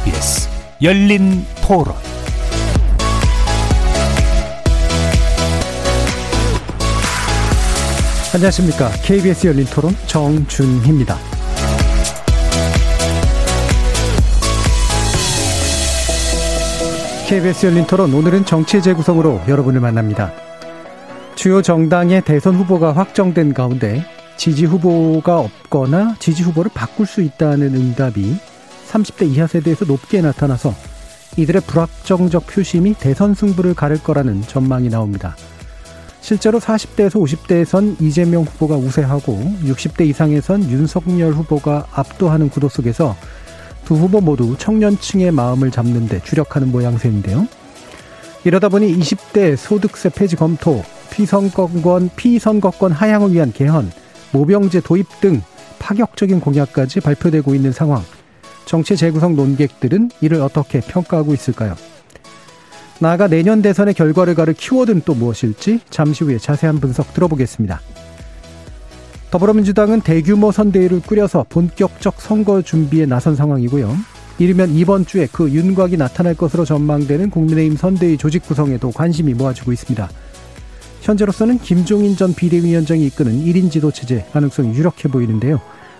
KBS 열린 토론 안녕하십니까. KBS 열린 토론 정준희입니다. KBS 열린 토론 오늘은 정치 재구성으로 여러분을 만납니다. 주요 정당의 대선 후보가 확정된 가운데 지지 후보가 없거나 지지 후보를 바꿀 수 있다는 응답이 30대 이하 세대에서 높게 나타나서 이들의 불확정적 표심이 대선 승부를 가를 거라는 전망이 나옵니다. 실제로 40대에서 50대에선 이재명 후보가 우세하고 60대 이상에선 윤석열 후보가 압도하는 구도 속에서 두 후보 모두 청년층의 마음을 잡는 데 주력하는 모양새인데요. 이러다 보니 20대 소득세 폐지 검토, 피선거권, 피선거권 하향을 위한 개헌, 모병제 도입 등 파격적인 공약까지 발표되고 있는 상황. 정치 재구성 논객들은 이를 어떻게 평가하고 있을까요? 나아가 내년 대선의 결과를 가를 키워드는 또 무엇일지 잠시 후에 자세한 분석 들어보겠습니다. 더불어민주당은 대규모 선대위를 꾸려서 본격적 선거 준비에 나선 상황이고요. 이르면 이번 주에 그 윤곽이 나타날 것으로 전망되는 국민의힘 선대위 조직 구성에도 관심이 모아지고 있습니다. 현재로서는 김종인 전 비대위원장이 이끄는 1인 지도 체제 가능성이 유력해 보이는데요.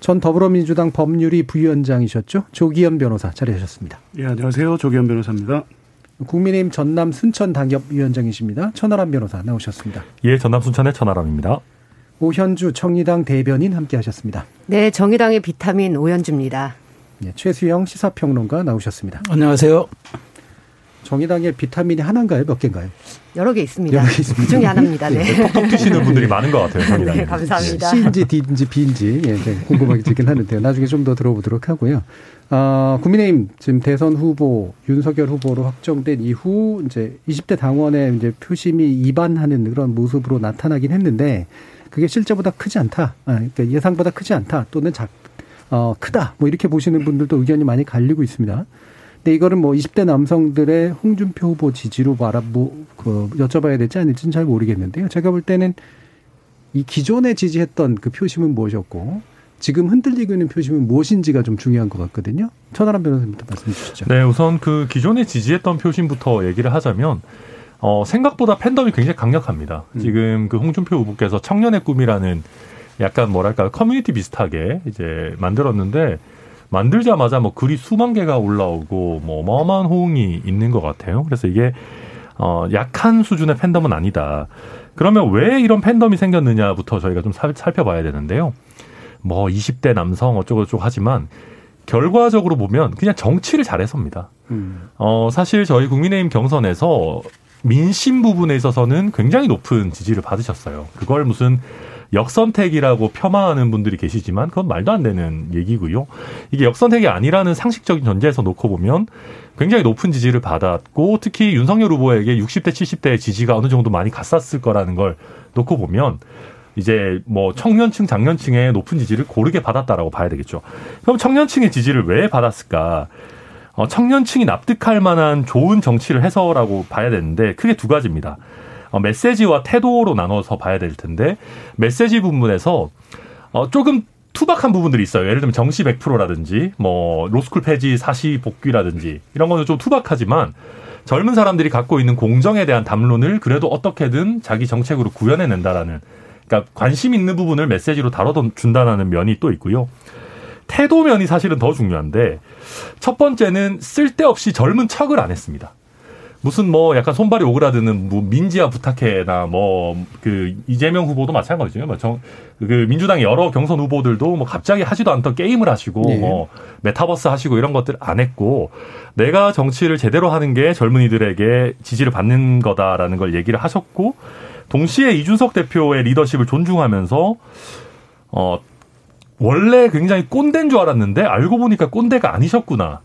전 더불어민주당 법률위 부위원장이셨죠? 조기현 변호사 자리하셨습니다. 예, 안녕하세요. 조기현 변호사입니다. 국민의힘 전남 순천 당협위원장이십니다. 천하람 변호사 나오셨습니다. 예, 전남 순천의 천하람입니다. 오현주 정의당 대변인 함께 하셨습니다. 네, 정의당의 비타민 오현주입니다. 네, 최수영 시사평론가 나오셨습니다. 안녕하세요. 정의당의 비타민이 하나인가요? 몇 개인가요? 여러 개 있습니다. 여러 개 있습니다. 그 중에 하나입니다. 네. 톡톡 튀시는 분들이 많은 것 같아요. 정의당. 네, 감사합니다. C인지 D인지 B인지 예, 궁금하긴 하는데요. 나중에 좀 더 들어보도록 하고요. 어, 국민의힘 지금 대선 후보 윤석열 후보로 확정된 이후 이제 20대 당원의 이제 표심이 이반하는 그런 모습으로 나타나긴 했는데 그게 실제보다 크지 않다. 아, 그러니까 예상보다 크지 않다. 또는 작, 어, 크다. 뭐 이렇게 보시는 분들도 의견이 많이 갈리고 있습니다. 근데 이거는 뭐 20대 남성들의 홍준표 후보 지지로 바라 뭐, 그, 여쭤봐야 될지 아닐지는 잘 모르겠는데요. 제가 볼 때는 이 기존에 지지했던 그 표심은 무엇이었고 지금 흔들리고 있는 표심은 무엇인지가 좀 중요한 것 같거든요. 천하람 변호사님부터 말씀해 주시죠. 네, 우선 그 기존에 지지했던 표심부터 얘기를 하자면 어, 생각보다 팬덤이 굉장히 강력합니다. 음. 지금 그 홍준표 후보께서 청년의 꿈이라는 약간 뭐랄까 커뮤니티 비슷하게 이제 만들었는데 만들자마자 뭐 글이 수만 개가 올라오고 뭐 어마어마한 호응이 있는 것 같아요. 그래서 이게 어, 약한 수준의 팬덤은 아니다. 그러면 왜 이런 팬덤이 생겼느냐부터 저희가 좀 살펴봐야 되는데요. 뭐 20대 남성 어쩌고저쩌고 하지만 결과적으로 보면 그냥 정치를 잘해서입니다. 음. 어, 사실 저희 국민의힘 경선에서 민심 부분에 있어서는 굉장히 높은 지지를 받으셨어요. 그걸 무슨 역선택이라고 폄하하는 분들이 계시지만 그건 말도 안 되는 얘기고요. 이게 역선택이 아니라는 상식적인 전제에서 놓고 보면 굉장히 높은 지지를 받았고 특히 윤석열 후보에게 60대 70대의 지지가 어느 정도 많이 갔었을 거라는 걸 놓고 보면 이제 뭐 청년층, 장년층의 높은 지지를 고르게 받았다라고 봐야 되겠죠. 그럼 청년층의 지지를 왜 받았을까? 어, 청년층이 납득할 만한 좋은 정치를 해서라고 봐야 되는데 크게 두 가지입니다. 어, 메시지와 태도로 나눠서 봐야 될 텐데 메시지 부분에서 어, 조금 투박한 부분들이 있어요. 예를 들면 정시 100%라든지 뭐 로스쿨 폐지 사시 복귀라든지 이런 거는 좀 투박하지만 젊은 사람들이 갖고 있는 공정에 대한 담론을 그래도 어떻게든 자기 정책으로 구현해낸다라는 그러니까 관심 있는 부분을 메시지로 다뤄준다는 면이 또 있고요. 태도 면이 사실은 더 중요한데 첫 번째는 쓸데없이 젊은 척을 안 했습니다. 무슨 뭐 약간 손발이 오그라드는 뭐 민지야 부탁해나 뭐 그 이재명 후보도 마찬가지죠. 뭐그 민주당 여러 경선 후보들도 뭐 갑자기 하지도 않던 게임을 하시고 네. 뭐 메타버스 하시고 이런 것들 안 했고 내가 정치를 제대로 하는 게 젊은이들에게 지지를 받는 거다라는 걸 얘기를 하셨고 동시에 이준석 대표의 리더십을 존중하면서 어 원래 굉장히 꼰대인 줄 알았는데 알고 보니까 꼰대가 아니셨구나.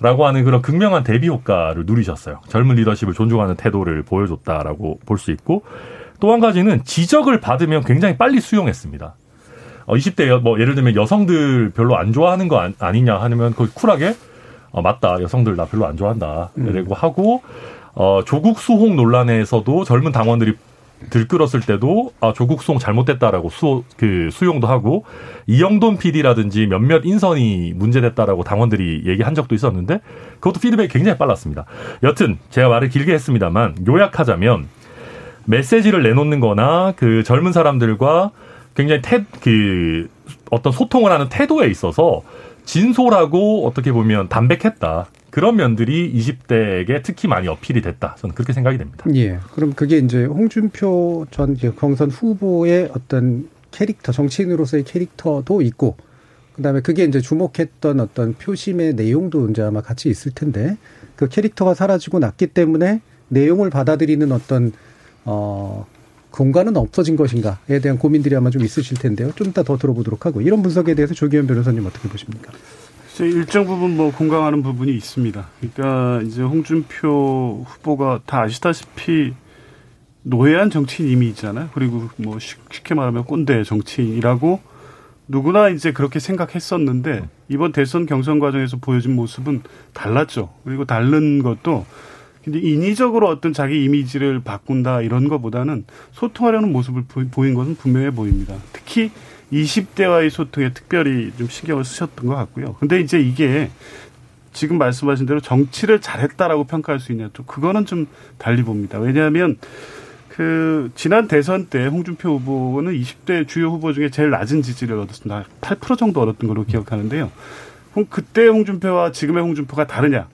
라고 하는 그런 극명한 대비 효과를 누리셨어요. 젊은 리더십을 존중하는 태도를 보여줬다라고 볼 수 있고 또 한 가지는 지적을 받으면 굉장히 빨리 수용했습니다. 어, 20대 여, 뭐 예를 들면 여성들 별로 안 좋아하는 거 아니, 아니냐 하면 그 쿨하게 어, 맞다 여성들 나 별로 안 좋아한다 이라고 하고 어, 조국 수홍 논란에서도 젊은 당원들이 들끓었을 때도 아 조국 수홍 잘못됐다라고 수, 그 수용도 하고 이영돈 PD라든지 몇몇 인선이 문제됐다라고 당원들이 얘기한 적도 있었는데 그것도 피드백이 굉장히 빨랐습니다. 여튼 제가 말을 길게 했습니다만 요약하자면 메시지를 내놓는 거나 그 젊은 사람들과 굉장히 태, 그 어떤 소통을 하는 태도에 있어서 진솔하고 어떻게 보면 담백했다. 그런 면들이 20대에게 특히 많이 어필이 됐다. 저는 그렇게 생각이 됩니다. 예. 그럼 그게 이제 홍준표 전 경선 후보의 어떤 캐릭터, 정치인으로서의 캐릭터도 있고, 그 다음에 그게 이제 주목했던 어떤 표심의 내용도 이제 아마 같이 있을 텐데, 그 캐릭터가 사라지고 났기 때문에 내용을 받아들이는 어떤, 어, 공간은 없어진 것인가에 대한 고민들이 아마 좀 있으실 텐데요. 좀 이따 더 들어보도록 하고, 이런 분석에 대해서 조기현 변호사님 어떻게 보십니까? 글쎄, 일정 부분 뭐 공감하는 부분이 있습니다. 그러니까 이제 홍준표 후보가 다 아시다시피 노예한 정치인 이미 있잖아요. 그리고 뭐 쉽- 쉽게 말하면 꼰대 정치인이라고 누구나 이제 그렇게 생각했었는데 이번 대선 경선 과정에서 보여준 모습은 달랐죠. 그리고 다른 것도 근데 인위적으로 어떤 자기 이미지를 바꾼다 이런 것보다는 소통하려는 모습을 보- 보인 것은 분명해 보입니다. 특히 20대와의 소통에 특별히 좀 신경을 쓰셨던 것 같고요. 근데 이제 이게 지금 말씀하신 대로 정치를 잘했다라고 평가할 수 있냐 또 그거는 좀 달리 봅니다. 왜냐하면 그 지난 대선 때 홍준표 후보는 20대 주요 후보 중에 제일 낮은 지지를 얻었습니다. 8% 정도 얻었던 걸로 기억하는데요. 홍- 그때 홍준표와 지금의 홍준표가 다르냐?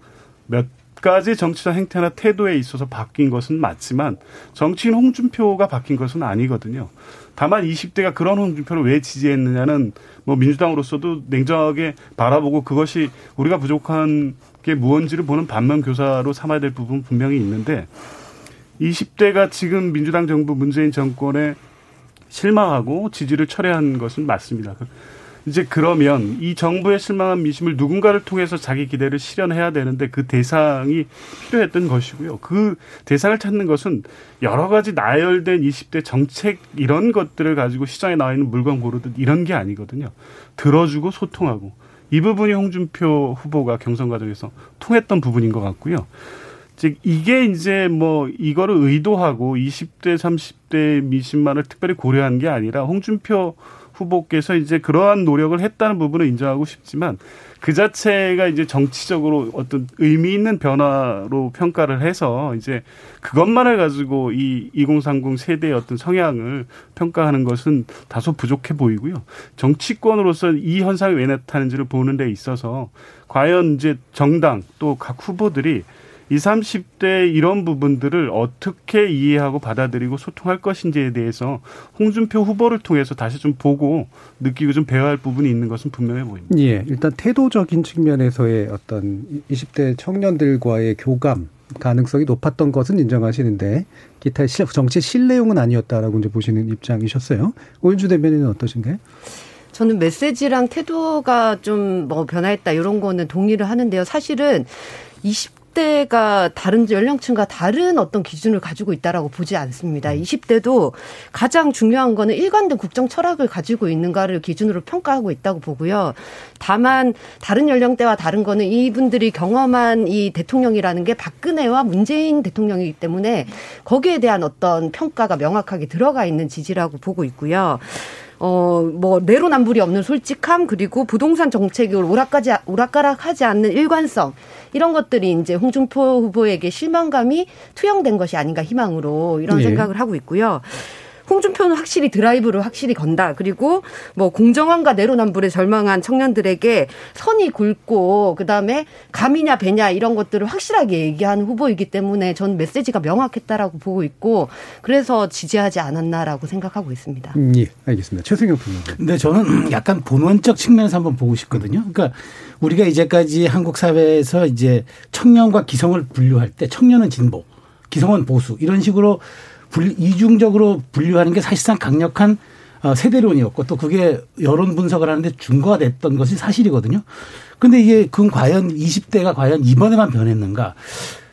몇 가지 정치적 행태나 태도에 있어서 바뀐 것은 맞지만 정치인 홍준표가 바뀐 것은 아니거든요. 다만 20대가 그런 홍준표를 왜 지지했느냐는 뭐 민주당으로서도 냉정하게 바라보고 그것이 우리가 부족한 게 무언지를 보는 반면 교사로 삼아야 될 부분 분명히 있는데 20대가 지금 민주당 정부 문재인 정권에 실망하고 지지를 철회한 것은 맞습니다. 이제 그러면 이 정부의 실망한 민심을 누군가를 통해서 자기 기대를 실현해야 되는데 그 대상이 필요했던 것이고요. 그 대상을 찾는 것은 여러 가지 나열된 20대 정책 이런 것들을 가지고 시장에 나와 있는 물건 고르듯 이런 게 아니거든요. 들어주고 소통하고 이 부분이 홍준표 후보가 경선 과정에서 통했던 부분인 것 같고요. 즉 이게 이제 뭐 이거를 의도하고 20대 30대 민심만을 특별히 고려한 게 아니라 홍준표 후보께서 이제 그러한 노력을 했다는 부분을 인정하고 싶지만 그 자체가 이제 정치적으로 어떤 의미 있는 변화로 평가를 해서 이제 그것만을 가지고 이 2030 세대의 어떤 성향을 평가하는 것은 다소 부족해 보이고요. 정치권으로서 이 현상이 왜 나타나는지를 보는 데 있어서 과연 이제 정당 또 각 후보들이 20, 30대 이런 부분들을 어떻게 이해하고 받아들이고 소통할 것인지에 대해서 홍준표 후보를 통해서 다시 좀 보고 느끼고 좀 배워야 할 부분이 있는 것은 분명해 보입니다. 예, 일단 태도적인 측면에서의 어떤 20대 청년들과의 교감 가능성이 높았던 것은 인정하시는데 기타 실- 정치 실내용은 아니었다라고 이제 보시는 입장이셨어요. 오윤주 대변인은 어떠신가요? 저는 메시지랑 태도가 좀 뭐 변화했다 이런 거는 동의를 하는데요. 사실은 20 대가 다른 연령층과 다른 어떤 기준을 가지고 있다라고 보지 않습니다. 20대도 가장 중요한 거는 일관된 국정 철학을 가지고 있는가를 기준으로 평가하고 있다고 보고요. 다만 다른 연령대와 다른 거는 이분들이 경험한 이 대통령이라는 게 박근혜와 문재인 대통령이기 때문에 거기에 대한 어떤 평가가 명확하게 들어가 있는 지지라고 보고 있고요. 어, 뭐, 내로남불이 없는 솔직함, 그리고 부동산 정책이 오락가지, 오락가락하지 않는 일관성, 이런 것들이 이제 홍준표 후보에게 실망감이 투영된 것이 아닌가 희망으로 이런 예. 생각을 하고 있고요. 홍준표는 확실히 드라이브를 확실히 건다. 그리고 뭐 공정함과 내로남불에 절망한 청년들에게 선이 굵고 그다음에 감이냐 배냐 이런 것들을 확실하게 얘기하는 후보이기 때문에 전 메시지가 명확했다라고 보고 있고 그래서 지지하지 않았나라고 생각하고 있습니다. 음, 예, 알겠습니다. 최승영 평론가. 근데 저는 약간 본원적 측면에서 한번 보고 싶거든요. 그러니까 우리가 이제까지 한국 사회에서 이제 청년과 기성을 분류할 때 청년은 진보, 기성은 보수 이런 식으로 분 이중적으로 분류하는 게 사실상 강력한 어, 세대론이었고 또 그게 여론 분석을 하는데 중거가 됐던 것이 사실이거든요. 근데 이게 그건 과연 20대가 과연 이번에만 변했는가?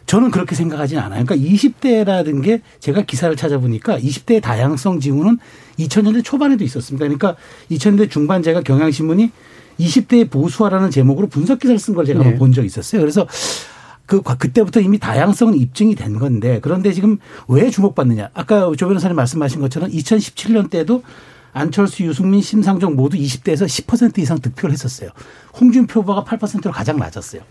저는 그렇게 생각하지는 않아요. 그러니까 20대라는 게 제가 기사를 찾아보니까 20대의 다양성 징후는 2000년대 초반에도 있었습니다. 그러니까 2000년대 중반 제가 경향신문이 20대의 보수화라는 제목으로 분석 기사를 쓴 걸 제가 네. 본 적이 있었어요. 그래서 그 그때부터 이미 다양성은 입증이 된 건데 그런데 지금 왜 주목받느냐? 아까 조 변호사님 말씀하신 것처럼 2017년 때도 안철수, 유승민, 심상정 모두 20대에서 10% 이상 득표를 했었어요. 홍준표 후보가 8%로 가장 낮았어요.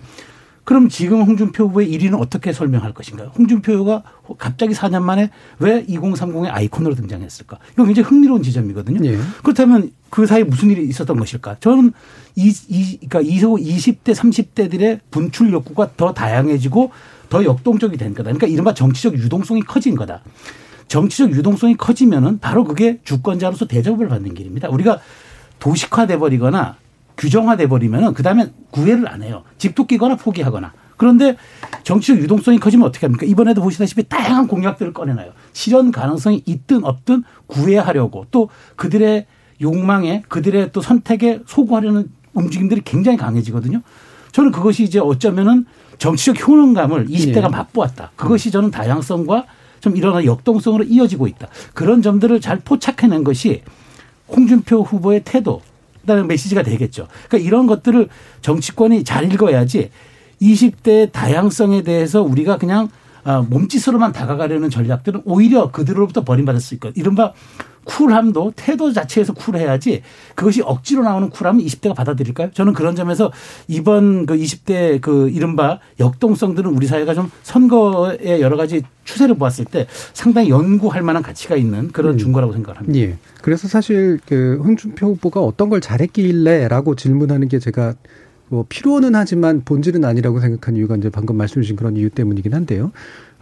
그럼 지금 홍준표 후보의 1위는 어떻게 설명할 것인가요? 홍준표 후보가 갑자기 4년 만에 왜 2030의 아이콘으로 등장했을까? 이거 굉장히 흥미로운 지점이거든요. 예. 그렇다면 그 사이에 무슨 일이 있었던 것일까? 저는 이, 이, 그러니까 20대, 30대들의 분출 욕구가 더 다양해지고 더 역동적이 된 거다. 그러니까 이른바 정치적 유동성이 커진 거다. 정치적 유동성이 커지면은 바로 그게 주권자로서 대접을 받는 길입니다. 우리가 도식화돼 버리거나 규정화돼 버리면은 그다음에 구애를 안 해요. 집도 끼거나 포기하거나. 그런데 정치적 유동성이 커지면 어떻게 합니까? 이번에도 보시다시피 다양한 공약들을 꺼내놔요. 실현 가능성이 있든 없든 구애하려고 또 그들의 욕망에 그들의 또 선택에 소구하려는 움직임들이 굉장히 강해지거든요. 저는 그것이 이제 어쩌면은 정치적 효능감을 20대가 예. 맛보았다. 그것이 저는 다양성과 좀 일어나는 역동성으로 이어지고 있다. 그런 점들을 잘 포착해낸 것이 홍준표 후보의 태도, 그다음에 메시지가 되겠죠. 그러니까 이런 것들을 정치권이 잘 읽어야지 20대의 다양성에 대해서 우리가 그냥 아, 몸짓으로만 다가가려는 전략들은 오히려 그들로부터 버림받을 수 있거든요. 이른바 쿨함도 태도 자체에서 쿨해야지 그것이 억지로 나오는 쿨함은 20대가 받아들일까요? 저는 그런 점에서 이번 그 20대 그 이른바 역동성들은 우리 사회가 좀 선거의 여러 가지 추세를 보았을 때 상당히 연구할 만한 가치가 있는 그런 중거라고 생각을 합니다. 예. 그래서 사실 그 홍준표 후보가 어떤 걸 잘했길래라고 질문하는 게 제가 뭐 필요는 하지만 본질은 아니라고 생각한 이유가 이제 방금 말씀 주신 그런 이유 때문이긴 한데요.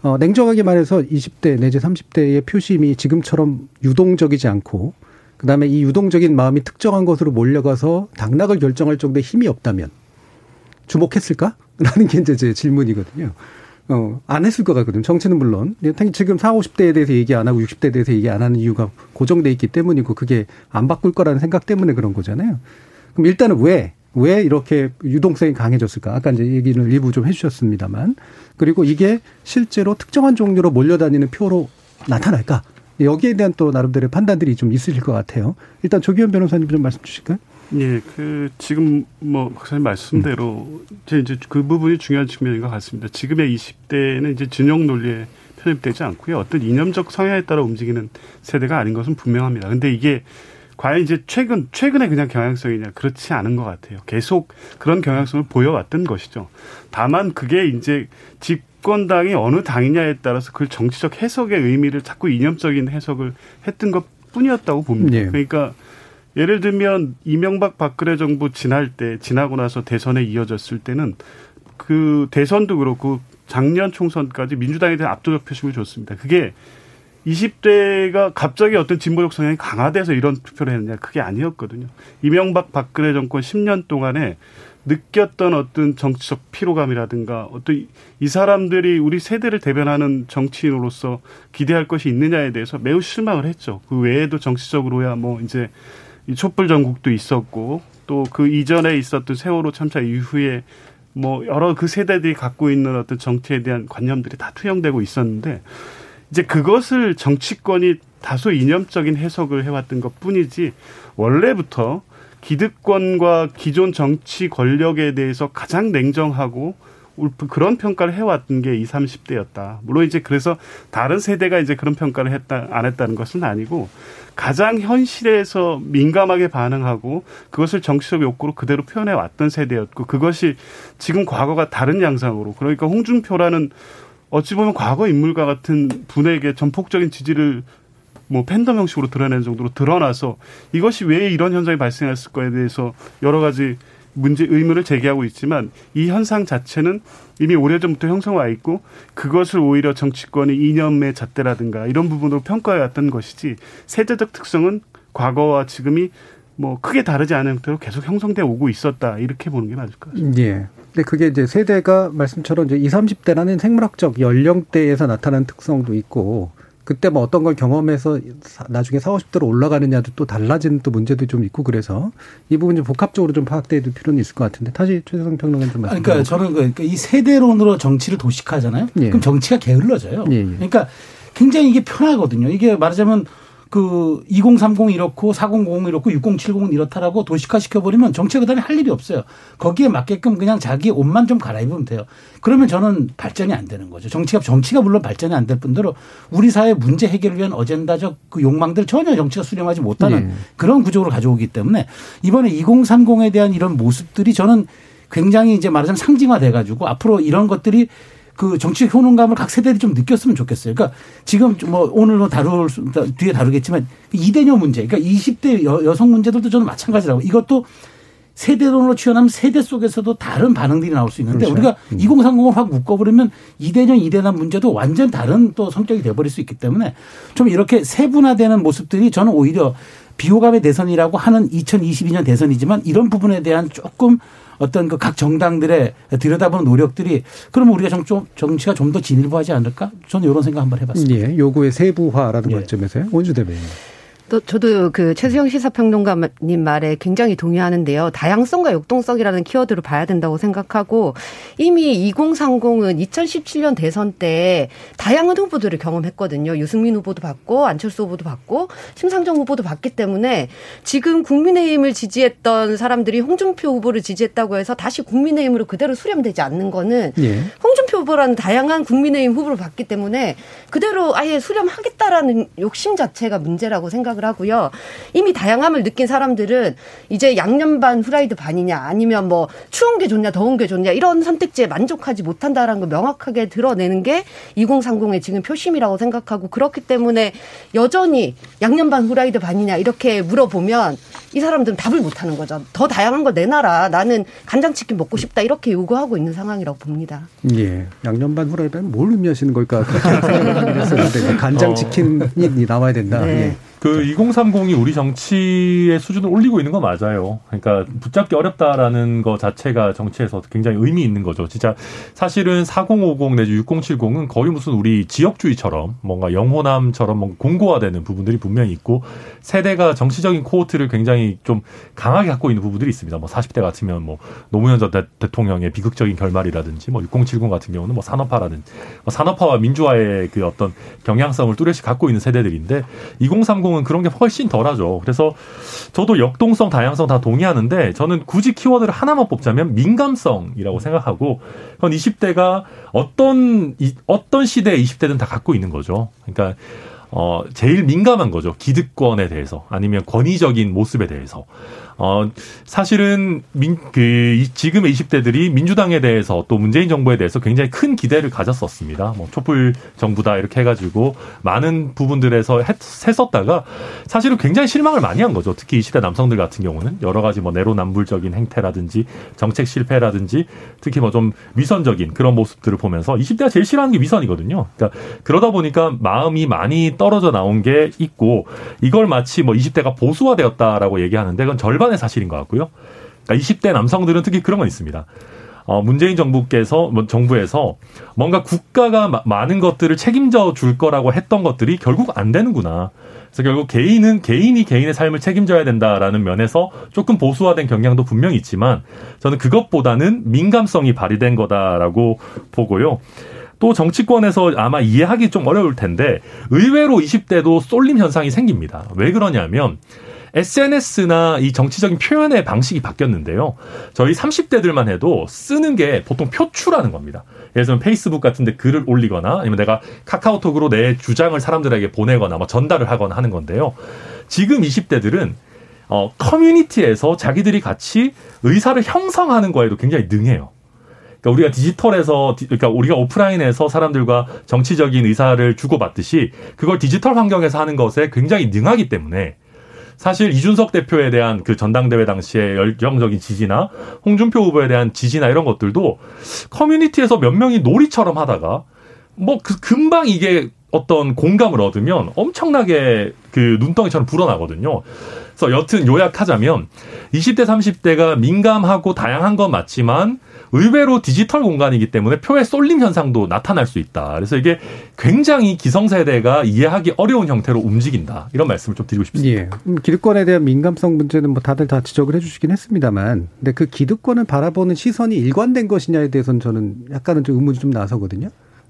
어, 냉정하게 말해서 20대 내지 30대의 표심이 지금처럼 유동적이지 않고 그다음에 이 유동적인 마음이 특정한 것으로 몰려가서 당락을 결정할 정도의 힘이 없다면 주목했을까? 라는 게 이제 제 질문이거든요. 어, 안 했을 것 같거든요. 정치는 물론. 당연히 지금 40, 50대에 대해서 얘기 안 하고 60대에 대해서 얘기 안 하는 이유가 고정돼 있기 때문이고 그게 안 바꿀 거라는 생각 때문에 그런 거잖아요. 그럼 일단은 왜, 왜 이렇게 유동성이 강해졌을까? 아까 이제 얘기를 일부 좀 해주셨습니다만. 그리고 이게 실제로 특정한 종류로 몰려다니는 표로 나타날까? 여기에 대한 또 나름대로의 판단들이 좀 있으실 것 같아요. 일단 조기현 변호사님 좀 말씀 주실까요? 예, 그 지금 뭐 박사님 말씀대로 이제 이제 그 부분이 중요한 측면인 것 같습니다. 지금의 20대는 이제 진영 논리에 편입되지 않고요. 어떤 이념적 성향에 따라 움직이는 세대가 아닌 것은 분명합니다. 근데 이게 과연 이제 최근 최근에 그냥 경향성이냐 그렇지 않은 것 같아요. 계속 그런 경향성을 보여왔던 것이죠. 다만 그게 이제 집권당이 어느 당이냐에 따라서 그 정치적 해석의 의미를 자꾸 이념적인 해석을 했던 것 뿐이었다고 봅니다. 예. 그러니까 예를 들면 이명박 박근혜 정부 지날 때 지나고 나서 대선에 이어졌을 때는 그 대선도 그렇고 작년 총선까지 민주당에 대한 압도적 표심을 줬습니다. 그게 20대가 갑자기 어떤 진보적 성향이 강화돼서 이런 투표를 했느냐 그게 아니었거든요. 이명박 박근혜 정권 10년 동안에 느꼈던 어떤 정치적 피로감이라든가 어떤 이 사람들이 우리 세대를 대변하는 정치인으로서 기대할 것이 있느냐에 대해서 매우 실망을 했죠. 그 외에도 정치적으로야 뭐 이제 이 촛불 전국도 있었고 또 그 이전에 있었던 세월호 참사 이후에 뭐 여러 그 세대들이 갖고 있는 어떤 정치에 대한 관념들이 다 투영되고 있었는데 이제 그것을 정치권이 다소 이념적인 해석을 해왔던 것 뿐이지 원래부터 기득권과 기존 정치 권력에 대해서 가장 냉정하고 그런 평가를 해왔던 게 20, 30대였다. 물론 이제 그래서 다른 세대가 이제 그런 평가를 했다, 안 했다는 것은 아니고 가장 현실에서 민감하게 반응하고 그것을 정치적 욕구로 그대로 표현해 왔던 세대였고 그것이 지금 과거가 다른 양상으로 그러니까 홍준표라는 어찌 보면 과거 인물과 같은 분에게 전폭적인 지지를 뭐 팬덤 형식으로 드러내는 정도로 드러나서 이것이 왜 이런 현상이 발생했을까에 대해서 여러 가지 문제 의문을 제기하고 있지만 이 현상 자체는 이미 오래전부터 형성와 있고 그것을 오히려 정치권이 이념의 잣대라든가 이런 부분으로 평가해 왔던 것이지 세대적 특성은 과거와 지금이 뭐 크게 다르지 않은 형태로 계속 형성돼 오고 있었다 이렇게 보는 게 맞을 것 같습니다. 예. 근데 그게 이제 세대가 말씀처럼 이제 20, 30대라는 생물학적 연령대에서 나타나는 특성도 있고 그때 뭐 어떤 걸 경험해서 나중에 40, 50대로 올라가느냐도 또 달라지는 또 문제도 좀 있고 그래서 이 부분 좀 복합적으로 좀 파악돼야 될 필요는 있을 것 같은데 다시 최재성 평론가님 좀 말씀 그러니까 저는 그러니까 이 세대론으로 정치를 도식하잖아요. 예. 그럼 정치가 게을러져요. 예, 예. 그러니까 굉장히 이게 편하거든요. 이게 말하자면 그 2030 이렇고 4090 이렇고 6070은 이렇다라고 도식화 시켜버리면 정치가 그다음에 할 일이 없어요. 거기에 맞게끔 그냥 자기 옷만 좀 갈아입으면 돼요. 그러면 저는 발전이 안 되는 거죠. 정치가 정치가 물론 발전이 안 될 뿐더러 우리 사회 문제 해결을 위한 어젠다적 그 욕망들 전혀 정치가 수렴하지 못하는 네. 그런 구조를 가져오기 때문에 이번에 2030에 대한 이런 모습들이 저는 굉장히 이제 말하자면 상징화돼 가지고 앞으로 이런 것들이 그 정치적 효능감을 각 세대들이 좀 느꼈으면 좋겠어요. 그러니까 지금 뭐 오늘 뭐 다룰 수- 뒤에 다루겠지만 이대녀 문제, 그러니까 20대 여, 여성 문제들도 저는 마찬가지라고 이것도 세대론으로 취현하면 세대 속에서도 다른 반응들이 나올 수 있는데 그렇죠. 우리가 2030을 확 묶어버리면 이대년 이대남 문제도 완전 다른 또 성격이 돼버릴 수 있기 때문에 좀 이렇게 세분화되는 모습들이 저는 오히려 비호감의 대선이라고 하는 2022년 대선이지만 이런 부분에 대한 조금 어떤 그 각 정당들의 들여다보는 노력들이 그러면 우리가 정, 좀, 정치가 좀 더 진일보하지 않을까? 저는 이런 생각 한번 해봤습니다. 예, 요구의 세부화라는 예. 관점에서요. 원주 대변인. 또 저도 그 최수영 시사평론가님 말에 굉장히 동의하는데요. 다양성과 역동성이라는 키워드를 봐야 된다고 생각하고 이미 2030은 2017년 대선 때 다양한 후보들을 경험했거든요. 유승민 후보도 받고 안철수 후보도 받고 심상정 후보도 받기 때문에 지금 국민의힘을 지지했던 사람들이 홍준표 후보를 지지했다고 해서 다시 국민의힘으로 그대로 수렴되지 않는 거는 예. 홍준표 후보라는 다양한 국민의힘 후보를 받기 때문에 그대로 아예 수렴하겠다라는 욕심 자체가 문제라고 생각을 하고요. 이미 다양함을 느낀 사람들은 이제 양념 반 후라이드 반이냐 아니면 뭐 추운 게 좋냐 더운 게 좋냐 이런 선택지에 만족하지 못한다라는 걸 명확하게 드러내는 게 2030의 지금 표심이라고 생각하고 그렇기 때문에 여전히 양념 반 후라이드 반이냐 이렇게 물어보면 이 사람들은 답을 못 하는 거죠. 더 다양한 거 내놔라. 나는 간장치킨 먹고 싶다. 이렇게 요구하고 있는 상황이라고 봅니다. 예. 양념반 후라이팬 뭘 의미하시는 걸까? 생각을 했었는데 간장 치킨이 나와야 된다. 네. 예. 그 2030이 우리 정치의 수준을 올리고 있는 건 맞아요. 그러니까 붙잡기 어렵다라는 거 자체가 정치에서 굉장히 의미 있는 거죠. 진짜 사실은 4050 내지 6070은 거의 무슨 우리 지역주의처럼 뭔가 영호남처럼 뭔가 공고화되는 부분들이 분명히 있고 세대가 정치적인 코어트를 굉장히 좀 강하게 갖고 있는 부분들이 있습니다. 뭐 40대 같으면 뭐 노무현 전 대, 대통령의 비극적인 결말이라든지 뭐 6070 같은 경우는 뭐 산업화라든지 뭐 산업화와 민주화의 그 어떤 경향성을 뚜렷이 갖고 있는 세대들인데 2030은 그런 게 훨씬 덜하죠. 그래서 저도 역동성, 다양성 다 동의하는데 저는 굳이 키워드를 하나만 뽑자면 민감성이라고 생각하고 그건 20대가 어떤 이, 어떤 시대의 20대든 다 갖고 있는 거죠. 그러니까 어 제일 민감한 거죠. 기득권에 대해서 아니면 권위적인 모습에 대해서. 어 사실은 민 그 지금의 20대들이 민주당에 대해서 또 문재인 정부에 대해서 굉장히 큰 기대를 가졌었습니다. 뭐 촛불 정부다 이렇게 해가지고 많은 부분들에서 했, 했었다가 사실은 굉장히 실망을 많이 한 거죠. 특히 20대 남성들 같은 경우는 여러 가지 뭐 내로남불적인 행태라든지 정책 실패라든지 특히 뭐 좀 위선적인 그런 모습들을 보면서 20대가 제일 싫어하는 게 위선이거든요. 그러니까 그러다 보니까 마음이 많이 떨어져 나온 게 있고 이걸 마치 뭐 20대가 보수화되었다라고 얘기하는데 그건 절반 의 사실인 것 같고요. 그러니까 20대 남성들은 특히 그런 건 있습니다. 어, 문재인 정부께서, 뭐, 정부에서 뭔가 국가가 마- 많은 것들을 책임져 줄 거라고 했던 것들이 결국 안 되는구나. 그래서 결국 개인은, 개인이 개인의 삶을 책임져야 된다라는 면에서 조금 보수화된 경향도 분명히 있지만 저는 그것보다는 민감성이 발휘된 거다라고 보고요. 또 정치권에서 아마 이해하기 좀 어려울 텐데 의외로 20대도 쏠림 현상이 생깁니다. 왜 그러냐면 SNS나 이 정치적인 표현의 방식이 바뀌었는데요. 저희 30대들만 해도 쓰는 게 보통 표출하는 겁니다. 예를 들면 페이스북 같은데 글을 올리거나 아니면 내가 카카오톡으로 내 주장을 사람들에게 보내거나 뭐 전달을 하거나 하는 건데요. 지금 20대들은 어, 커뮤니티에서 자기들이 같이 의사를 형성하는 거에도 굉장히 능해요. 그러니까 우리가 디지털에서 그러니까 우리가 오프라인에서 사람들과 정치적인 의사를 주고받듯이 그걸 디지털 환경에서 하는 것에 굉장히 능하기 때문에 사실 이준석 대표에 대한 그 전당대회 당시에 열정적인 지지나 홍준표 후보에 대한 지지나 이런 것들도 커뮤니티에서 몇 명이 놀이처럼 하다가 뭐 그 금방 이게 어떤 공감을 얻으면 엄청나게 그 눈덩이처럼 불어나거든요. 그래서 여튼 요약하자면 20대 30대가 민감하고 다양한 건 맞지만 의외로 디지털 공간이기 때문에 표의 쏠림 현상도 나타날 수 있다. 그래서 이게 굉장히 기성세대가 이해하기 어려운 형태로 움직인다. 이런 말씀을 좀 드리고 싶습니다. 예. 음, 기득권에 대한 민감성 문제는 뭐 다들 다 지적을 해주시긴 했습니다만, 근데 그 기득권을 바라보는 시선이 일관된 것이냐에 대해서는 저는 약간은 좀 의문이 좀 나서거든요.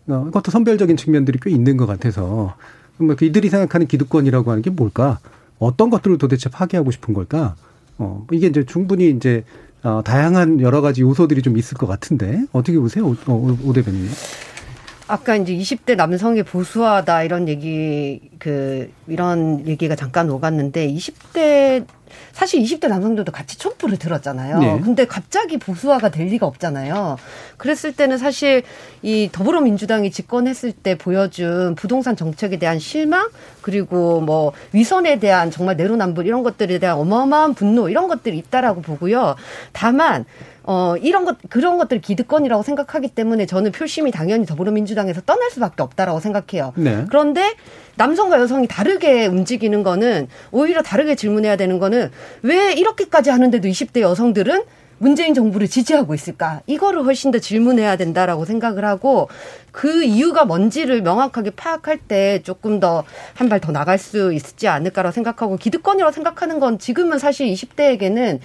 어, 그것도 선별적인 측면들이 꽤 있는 것 같아서, 뭐 이들이 생각하는 기득권이라고 하는 게 뭘까? 어떤 것들을 도대체 파괴하고 싶은 걸까? 어, 이게 이제 충분히 이제 어, 다양한 여러 가지 요소들이 좀 있을 것 같은데 어떻게 보세요, 오, 오, 오 대변인님? 아까 이제 20대 남성이 보수하다 이런 얘기 그 이런 얘기가 잠깐 오갔는데 20대 사실 20대 남성들도 같이 촛불을 들었잖아요. 네. 근데 갑자기 보수화가 될 리가 없잖아요. 그랬을 때는 사실 이 더불어민주당이 집권했을 때 보여준 부동산 정책에 대한 실망 그리고 뭐 위선에 대한 정말 내로남불 이런 것들에 대한 어마어마한 분노 이런 것들이 있다라고 보고요. 다만 어, 이런 것, 그런 것들 기득권이라고 생각하기 때문에 저는 표심이 당연히 더불어민주당에서 떠날 수밖에 없다라고 생각해요. 네. 그런데 남성과 여성이 다르게 움직이는 거는 오히려 다르게 질문해야 되는 거는 왜 이렇게까지 하는데도 20대 여성들은 문재인 정부를 지지하고 있을까? 이거를 훨씬 더 질문해야 된다라고 생각을 하고 그 이유가 뭔지를 명확하게 파악할 때 조금 더 한 발 더 나갈 수 있지 않을까라고 생각하고 기득권이라고 생각하는 건 지금은 사실 20대에게는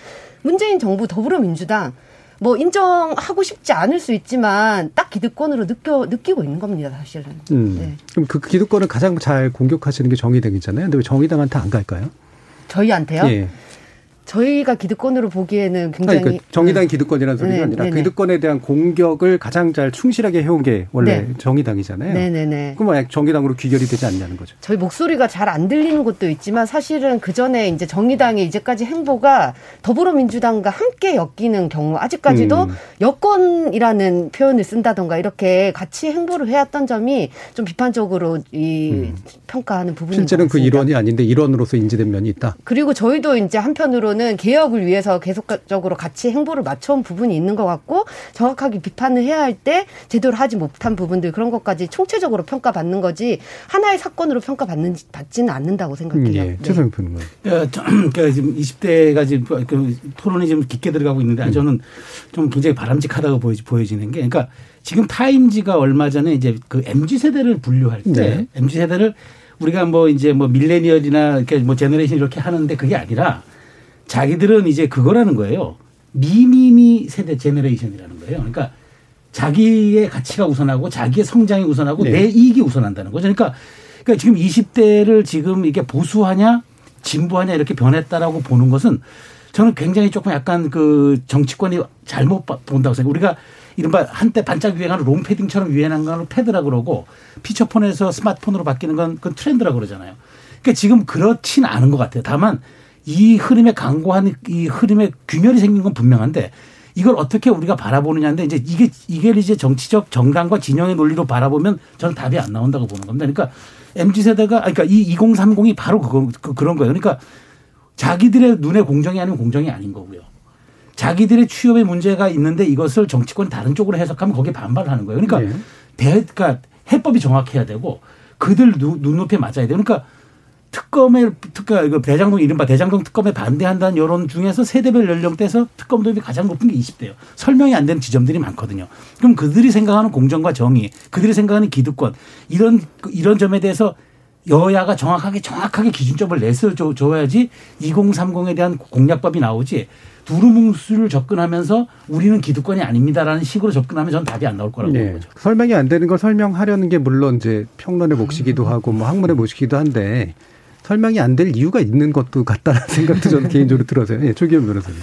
문재인 정부 더불어민주당 뭐 인정하고 싶지 않을 수 있지만 딱 기득권으로 느껴 느끼고 있는 겁니다, 사실은. 음. 네. 그럼 그 기득권을 가장 잘 공격하시는 게 정의당이잖아요. 근데 왜 정의당한테 안 갈까요? 저희한테요? 예. 저희가 기득권으로 보기에는 굉장히 아니, 그 정의당 네. 기득권이라는 소리가 네, 아니라 네, 네. 기득권에 대한 공격을 가장 잘 충실하게 해온 게 원래 네. 정의당이잖아요. 네네네. 그럼 왜 정의당으로 귀결이 되지 않냐는 거죠. 저희 목소리가 잘 안 들리는 것도 있지만 사실은 그 전에 이제 정의당의 이제까지 행보가 더불어민주당과 함께 엮이는 경우 아직까지도 음. 여권이라는 표현을 쓴다던가 이렇게 같이 행보를 해왔던 점이 좀 비판적으로 이 음. 평가하는 부분이 실제는 그 일원이 아닌데 일원으로서 인지된 면이 있다. 그리고 저희도 이제 한편으로 정부는 개혁을 위해서 계속적으로 같이 행보를 맞춰온 부분이 있는 것 같고 정확하게 비판을 해야 할 때 제대로 하지 못한 부분들 그런 것까지 총체적으로 평가받는 거지 하나의 사건으로 평가받는 받지는 않는다고 생각해요. 음, 예. 최선희 평론. 네. 그러니까 지금 20대가 지금 그 토론이 지금 깊게 들어가고 있는데 음. 저는 좀 굉장히 바람직하다고 보여지는 게 그러니까 지금 타임지가 얼마 전에 이제 그 MZ 세대를 분류할 때 네. MZ 세대를 우리가 뭐 이제 뭐 밀레니얼이나 이렇게 뭐 generation 이렇게 하는데 그게 아니라 자기들은 이제 그거라는 거예요. me me me 세대 generation이라는 거예요. 그러니까 자기의 가치가 우선하고 자기의 성장이 우선하고 네. 내 이익이 우선한다는 거죠. 그러니까, 그러니까 지금 20대를 지금 이게 보수하냐 진보하냐 이렇게 변했다라고 보는 것은 저는 굉장히 조금 약간 그 정치권이 잘못 본다고 생각해요. 우리가 이른바 한때 반짝 유행하는 롱패딩처럼 유행한 거는 패드라 그러고 피처폰에서 스마트폰으로 바뀌는 건 그건 트렌드라 그러잖아요. 그러니까 지금 그렇진 않은 것 같아요. 다만 이 흐름에 강고한 이 흐름에 균열이 생긴 건 분명한데 이걸 어떻게 우리가 바라보느냐인데 이제 이게 이게 이제 정치적 정당과 진영의 논리로 바라보면 저는 답이 안 나온다고 보는 겁니다. 그러니까 MZ 세대가 그러니까 이 2030이 바로 그거 그, 그런 거예요. 그러니까 자기들의 눈에 공정이 아니면 공정이 아닌 거고요. 자기들의 취업에 문제가 있는데 이것을 정치권이 다른 쪽으로 해석하면 거기에 반발을 하는 거예요. 그러니까 네. 대, 그러니까 해법이 정확해야 되고 그들 눈, 눈높이에 맞아야 돼요. 그러니까 특검에 특검 이거 대장동 이른바 대장동 특검에 반대한다는 여론 중에서 세대별 연령대에서 특검 도입이 가장 높은 게 20대예요. 설명이 안 되는 지점들이 많거든요. 그럼 그들이 생각하는 공정과 정의, 그들이 생각하는 기득권 이런 이런 점에 대해서 여야가 정확하게 정확하게 기준점을 내서 줘야지 2030에 대한 공약법이 나오지 두루뭉술을 접근하면서 우리는 기득권이 아닙니다라는 식으로 접근하면 전 답이 안 나올 거라고 네. 거죠. 설명이 안 되는 걸 설명하려는 게 물론 이제 평론의 몫이기도 하고 뭐 학문의 몫이기도 한데 설명이 안 될 이유가 있는 것도 같다는 생각도 저는 개인적으로 들어서요. 예, 조기현 변호사님.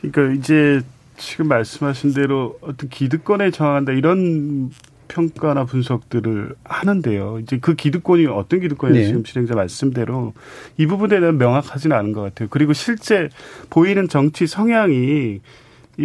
그러니까 이제 지금 말씀하신 대로 어떤 기득권에 저항한다 이런 평가나 분석들을 하는데요. 이제 그 기득권이 어떤 기득권이 네. 지금 진행자 말씀대로 이 부분에 대한 명확하지는 않은 것 같아요. 그리고 실제 보이는 정치 성향이 이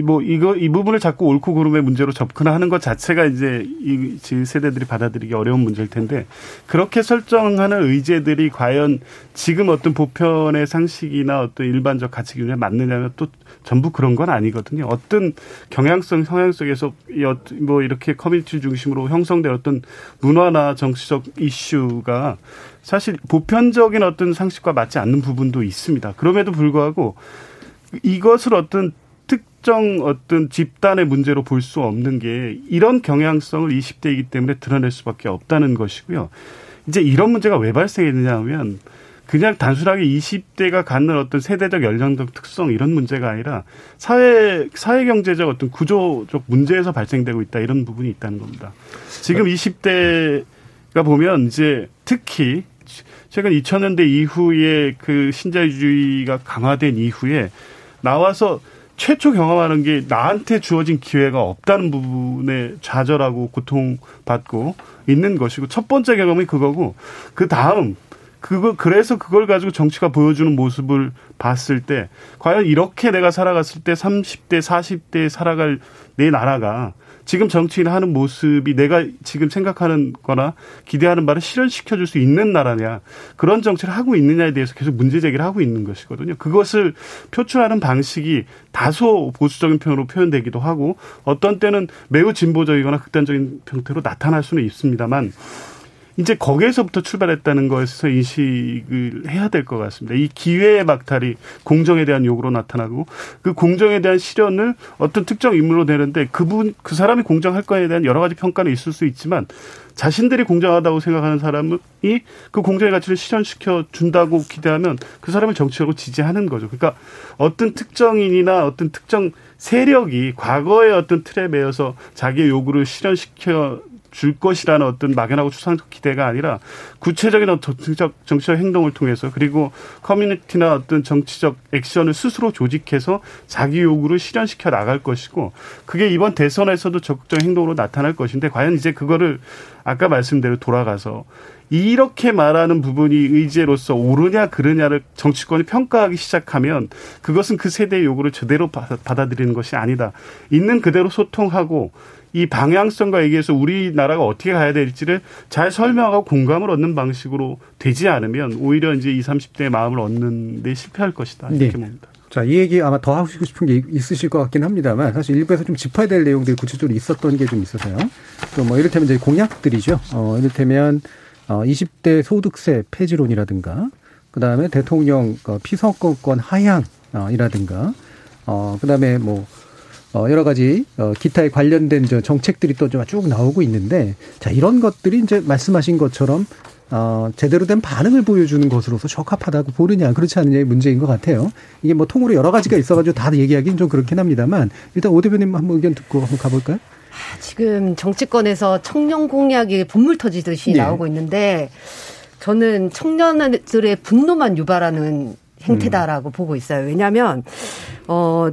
뭐 이거 이 부분을 자꾸 옳고 그름의 문제로 접근하는 것 자체가 이제 이 세대들이 받아들이기 어려운 문제일 텐데 그렇게 설정하는 의제들이 과연 지금 어떤 보편의 상식이나 어떤 일반적 가치 기준에 맞느냐면 또 전부 그런 건 아니거든요. 어떤 경향성 성향 속에서 뭐 이렇게 커뮤니티 중심으로 형성된 어떤 문화나 정치적 이슈가 사실 보편적인 어떤 상식과 맞지 않는 부분도 있습니다. 그럼에도 불구하고 이것을 어떤 특정 어떤 집단의 문제로 볼 수 없는 게 이런 경향성을 20대이기 때문에 드러낼 수밖에 없다는 것이고요. 이제 이런 문제가 왜 발생했느냐 하면 그냥 단순하게 20대가 갖는 어떤 세대적 연령적 특성 이런 문제가 아니라 사회 사회 경제적 어떤 구조적 문제에서 발생되고 있다 이런 부분이 있다는 겁니다. 지금 20대가 보면 이제 특히 최근 2000년대 이후에 그 신자유주의가 강화된 이후에 나와서 최초 경험하는 게 나한테 주어진 기회가 없다는 부분에 좌절하고 고통받고 있는 것이고 첫 번째 경험이 그거고 그 다음 그거 그래서 그걸 가지고 정치가 보여주는 모습을 봤을 때 과연 이렇게 내가 살아갔을 때 30대 40대 살아갈 내 나라가 지금 정치인 하는 모습이 내가 지금 생각하는 거나 기대하는 바를 실현시켜 줄 수 있는 나라냐 그런 정치를 하고 있느냐에 대해서 계속 문제 제기를 하고 있는 것이거든요. 그것을 표출하는 방식이 다소 보수적인 표현으로 표현되기도 하고 어떤 때는 매우 진보적이거나 극단적인 형태로 나타날 수는 있습니다만 이제 거기에서부터 출발했다는 것에서 인식을 해야 될 것 같습니다. 이 기회의 막탈이 공정에 대한 요구로 나타나고 그 공정에 대한 실현을 어떤 특정 인물로 되는데 그분 그 사람이 공정할 거에 대한 여러 가지 평가는 있을 수 있지만 자신들이 공정하다고 생각하는 사람이 그 공정의 가치를 실현시켜 준다고 기대하면 그 사람을 정치적으로 지지하는 거죠. 그러니까 어떤 특정인이나 어떤 특정 세력이 과거의 어떤 틀에 매여서 자기의 요구를 실현시켜 줄 것이라는 어떤 막연하고 추상적 기대가 아니라 구체적인 정치적, 정치적 행동을 통해서 그리고 커뮤니티나 어떤 정치적 액션을 스스로 조직해서 자기 요구를 실현시켜 나갈 것이고 그게 이번 대선에서도 적극적 행동으로 나타날 것인데 과연 이제 그거를 아까 말씀대로 돌아가서 이렇게 말하는 부분이 의제로서 옳으냐 그르냐를 정치권이 평가하기 시작하면 그것은 그 세대의 요구를 제대로 받아들이는 것이 아니다. 있는 그대로 소통하고 이 방향성과 얘기해서 우리나라가 어떻게 가야 될지를 잘 설명하고 공감을 얻는 방식으로 되지 않으면 오히려 이제 20, 30대의 마음을 얻는 데 실패할 것이다. 이렇게 네. 봅니다. 자, 이 얘기 아마 더 하고 싶은 게 있으실 것 같긴 합니다만 사실 일부에서 좀 짚어야 될 내용들이 구체적으로 있었던 게 좀 있어서요. 또 뭐 이를테면 이제 공약들이죠. 어, 이를테면 어, 20대 소득세 폐지론이라든가 그다음에 대통령 어, 피선거권 하향이라든가 어, 그다음에 뭐 어, 여러 가지 어, 기타에 관련된 저 정책들이 또좀쭉 나오고 있는데 자 이런 것들이 이제 말씀하신 것처럼 어, 제대로 된 반응을 보여주는 것으로서 적합하다고 보느냐 그렇지 않느냐의 문제인 것 같아요. 이게 뭐 통으로 여러 가지가 있어가지고 다 얘기하기는 좀 그렇긴 합니다만 일단 오 대표님 한번 의견 듣고 한번 가볼까요? 아, 지금 정치권에서 청년 공약이 분물 터지듯이 네. 나오고 있는데 저는 청년들의 분노만 유발하는 행태다라고 음. 보고 있어요. 왜냐하면 어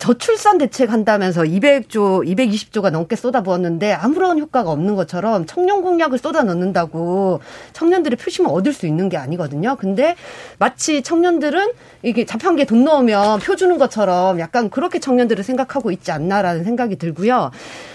저출산 대책 한다면서 200조, 220조가 넘게 쏟아부었는데 아무런 효과가 없는 것처럼 청년 공약을 쏟아 넣는다고 청년들의 표심을 얻을 수 있는 게 아니거든요. 근데 마치 청년들은 이게 자판기에 돈 넣으면 표 주는 것처럼 약간 그렇게 청년들을 생각하고 있지 않나라는 생각이 들고요.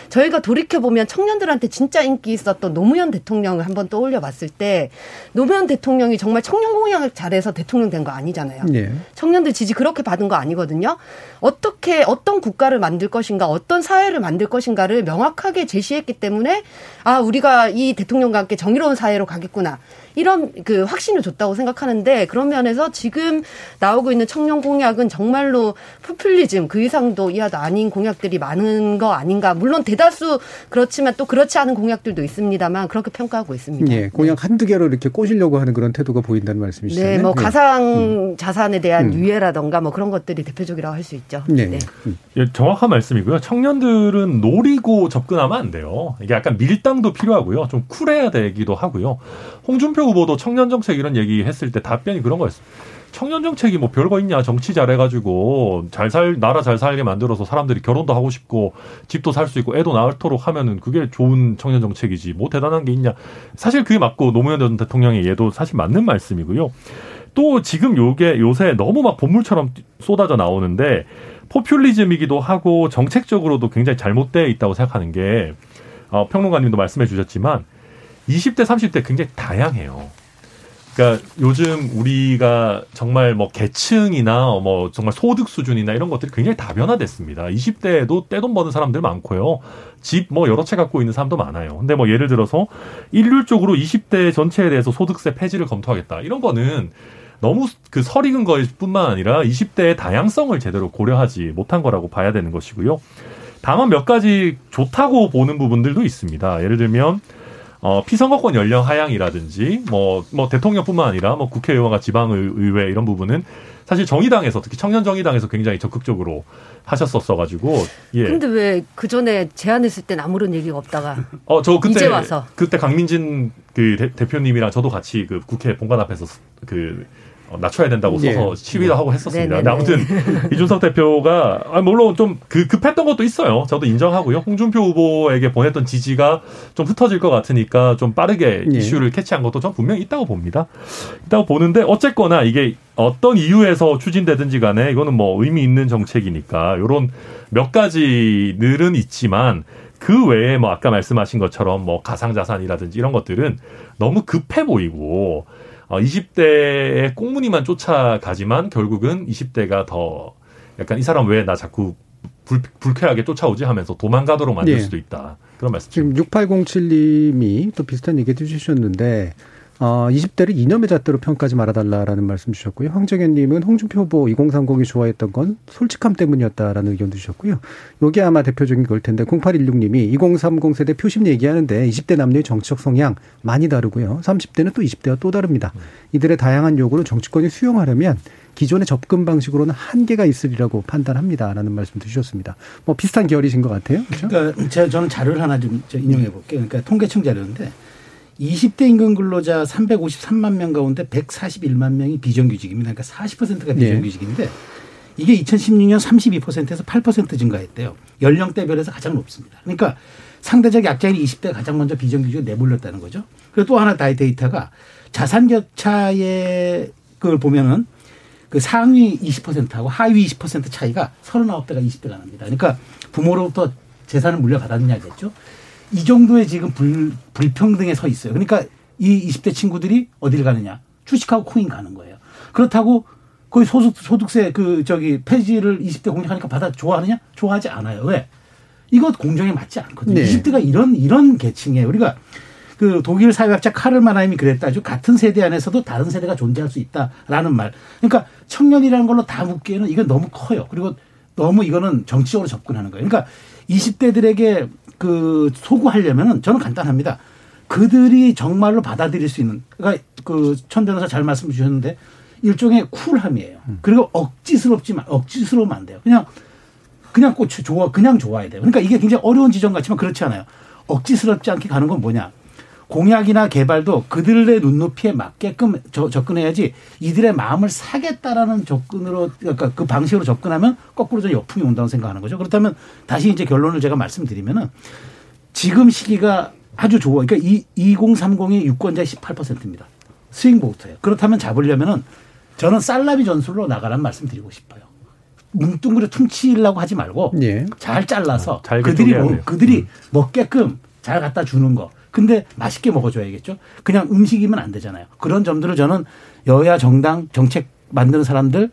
저희가 돌이켜보면 청년들한테 진짜 인기 있었던 노무현 대통령을 한번 떠올려 봤을 때 노무현 대통령이 정말 청년 공약을 잘해서 대통령 된 거 아니잖아요. 네. 청년들 지지 그렇게 받은 거 아니거든요. 어떻게 어떤 국가를 만들 것인가 어떤 사회를 만들 것인가를 명확하게 제시했기 때문에 아 우리가 이 대통령과 함께 정의로운 사회로 가겠구나. 이런 그 확신을 줬다고 생각하는데 그런 면에서 지금 나오고 있는 청년 공약은 정말로 포퓰리즘 그 이상도 이하도 아닌 공약들이 많은 거 아닌가. 물론 대다수 그렇지만 또 그렇지 않은 공약들도 있습니다만 그렇게 평가하고 있습니다. 예, 공약 네. 한두 개로 이렇게 꼬시려고 하는 그런 태도가 보인다는 말씀이시죠. 네, 뭐 네. 가상 음. 자산에 대한 음. 유예라던가 뭐 그런 것들이 대표적이라고 할 수 있죠. 네. 네. 음. 예, 정확한 말씀이고요. 청년들은 노리고 접근하면 안 돼요. 이게 약간 밀당도 필요하고요. 좀 쿨해야 되기도 하고요. 홍준표 후보도 청년 정책 이런 얘기 했을 때 답변이 그런 거였어요. 청년 정책이 뭐 별거 있냐 정치 잘해가지고 잘 살 나라 잘 살게 만들어서 사람들이 결혼도 하고 싶고 집도 살 수 있고 애도 낳도록 하면은 그게 좋은 청년 정책이지 뭐 대단한 게 있냐 사실 그게 맞고 노무현 전 대통령의 예도 사실 맞는 말씀이고요 또 지금 요게 요새 너무 막 본물처럼 쏟아져 나오는데 포퓰리즘이기도 하고 정책적으로도 굉장히 잘못되어 있다고 생각하는 게 어, 평론가님도 말씀해 주셨지만 20대, 30대 굉장히 다양해요. 그러니까 요즘 우리가 정말 뭐 계층이나 뭐 정말 소득 수준이나 이런 것들이 굉장히 다변화됐습니다. 20대에도 떼돈 버는 사람들 많고요. 집 뭐 여러 채 갖고 있는 사람도 많아요. 근데 뭐 예를 들어서 일률적으로 20대 전체에 대해서 소득세 폐지를 검토하겠다. 이런 거는 너무 그 설익은 것 뿐만 아니라 20대의 다양성을 제대로 고려하지 못한 거라고 봐야 되는 것이고요. 다만 몇 가지 좋다고 보는 부분들도 있습니다. 예를 들면 어, 피선거권 연령 하향이라든지 뭐, 뭐 대통령뿐만 아니라 뭐 국회의원과 지방의회 이런 부분은 사실 정의당에서 특히 청년 정의당에서 굉장히 적극적으로 하셨었어 가지고 예. 근데 왜 그 전에 제안했을 땐 아무런 얘기가 없다가 어 저 그때 이제 와서 그때 강민진 그 대, 표님이랑 저도 같이 그 국회 본관 앞에서 그 어, 낮춰야 된다고 써서 예. 시위도 하고 했었습니다. 네네네. 아무튼 이준석 대표가 아, 물론 좀 그 급했던 것도 있어요. 저도 인정하고요. 홍준표 후보에게 보냈던 지지가 좀 흩어질 것 같으니까 좀 빠르게 예. 이슈를 캐치한 것도 전 분명히 있다고 봅니다. 있다고 보는데 어쨌거나 이게 어떤 이유에서 추진되든지 간에 이거는 뭐 의미 있는 정책이니까 요런 몇 가지 늘은 있지만 그 외에 뭐 아까 말씀하신 것처럼 뭐 가상자산이라든지 이런 것들은 너무 급해 보이고 어, 20대의 꽁무니만 쫓아가지만 결국은 20대가 더 약간 이 사람 왜 나 자꾸 불, 불쾌하게 쫓아오지 하면서 도망가도록 만들 예. 수도 있다. 그런 말씀. 지금 6807님이 또 비슷한 얘기 해주셨는데, 어, 20대를 이념의 잣대로 평가하지 말아달라라는 말씀 주셨고요. 황정현님은 홍준표 후보 2030이 좋아했던 건 솔직함 때문이었다라는 의견도 주셨고요. 요게 아마 대표적인 걸 텐데, 0816님이 2030 세대 표심 얘기하는데 20대 남녀의 정치적 성향 많이 다르고요. 30대는 또 20대와 또 다릅니다. 이들의 다양한 요구를 정치권이 수용하려면 기존의 접근 방식으로는 한계가 있으리라고 판단합니다라는 말씀도 주셨습니다. 뭐 비슷한 결이신 것 같아요. 그렇죠? 그러니까 제가 저는 자료를 하나 좀저 인용해 볼게요. 그러니까 통계청 자료인데 20대 임금 근로자 353만 명 가운데 141만 명이 비정규직입니다. 그러니까 40%가 네. 비정규직인데 이게 2016년 32%에서 8% 증가했대요. 연령대별에서 가장 높습니다. 그러니까 상대적 약자인 20대가 가장 먼저 비정규직을 내몰렸다는 거죠. 그리고 또 하나 다이 데이터가 자산 격차의 그걸 보면은 그 상위 20%하고 하위 20% 차이가 39대가 20대가 납니다. 그러니까 부모로부터 재산을 물려받았냐겠죠. 이 정도의 지금 불, 불평등에 서 있어요. 그러니까 이 20대 친구들이 어딜 가느냐. 주식하고 코인 가는 거예요. 그렇다고 거의 소득, 소득세 그 저기 폐지를 20대 공약하니까 받아 좋아하느냐? 좋아하지 않아요. 왜? 이거 공정에 맞지 않거든요. 네. 20대가 이런, 이런 계층이에요. 우리가 그 독일 사회학자 카를 마나임이 그랬다죠. 같은 세대 안에서도 다른 세대가 존재할 수 있다라는 말. 그러니까 청년이라는 걸로 다 묶기에는 이건 너무 커요. 그리고 너무 이거는 정치적으로 접근하는 거예요. 그러니까 20대들에게 그 소구하려면은 저는 간단합니다. 그들이 정말로 받아들일 수 있는 그러니까 그천 변호사 잘 말씀 주셨는데 일종의 쿨함이에요. 그리고 억지스럽지만 억지스러우면 안 돼요. 그냥 그냥 꽃 좋아 그냥 좋아야 돼요. 그러니까 이게 굉장히 어려운 지점 같지만 그렇지 않아요. 억지스럽지 않게 가는 건 뭐냐? 공약이나 개발도 그들의 눈높이에 맞게끔 저- 접근해야지 이들의 마음을 사겠다라는 접근으로 그러니까 그 방식으로 접근하면 거꾸로 저 역풍이 온다고 생각하는 거죠. 그렇다면 다시 이제 결론을 제가 말씀드리면은 지금 시기가 아주 좋아. 그러니까 이 2030이 유권자의 18%입니다. 스윙 보트예요. 그렇다면 잡으려면은 저는 살라비 전술로 나가라는 말씀 드리고 싶어요. 뭉뚱그려 퉁치려고 하지 말고 예. 잘 잘라서 어, 잘게 그들이 돼요. 그들이 음. 먹게끔 잘 갖다 주는 거. 근데 맛있게 먹어줘야겠죠. 그냥 음식이면 안 되잖아요. 그런 점들을 저는 여야 정당 정책 만드는 사람들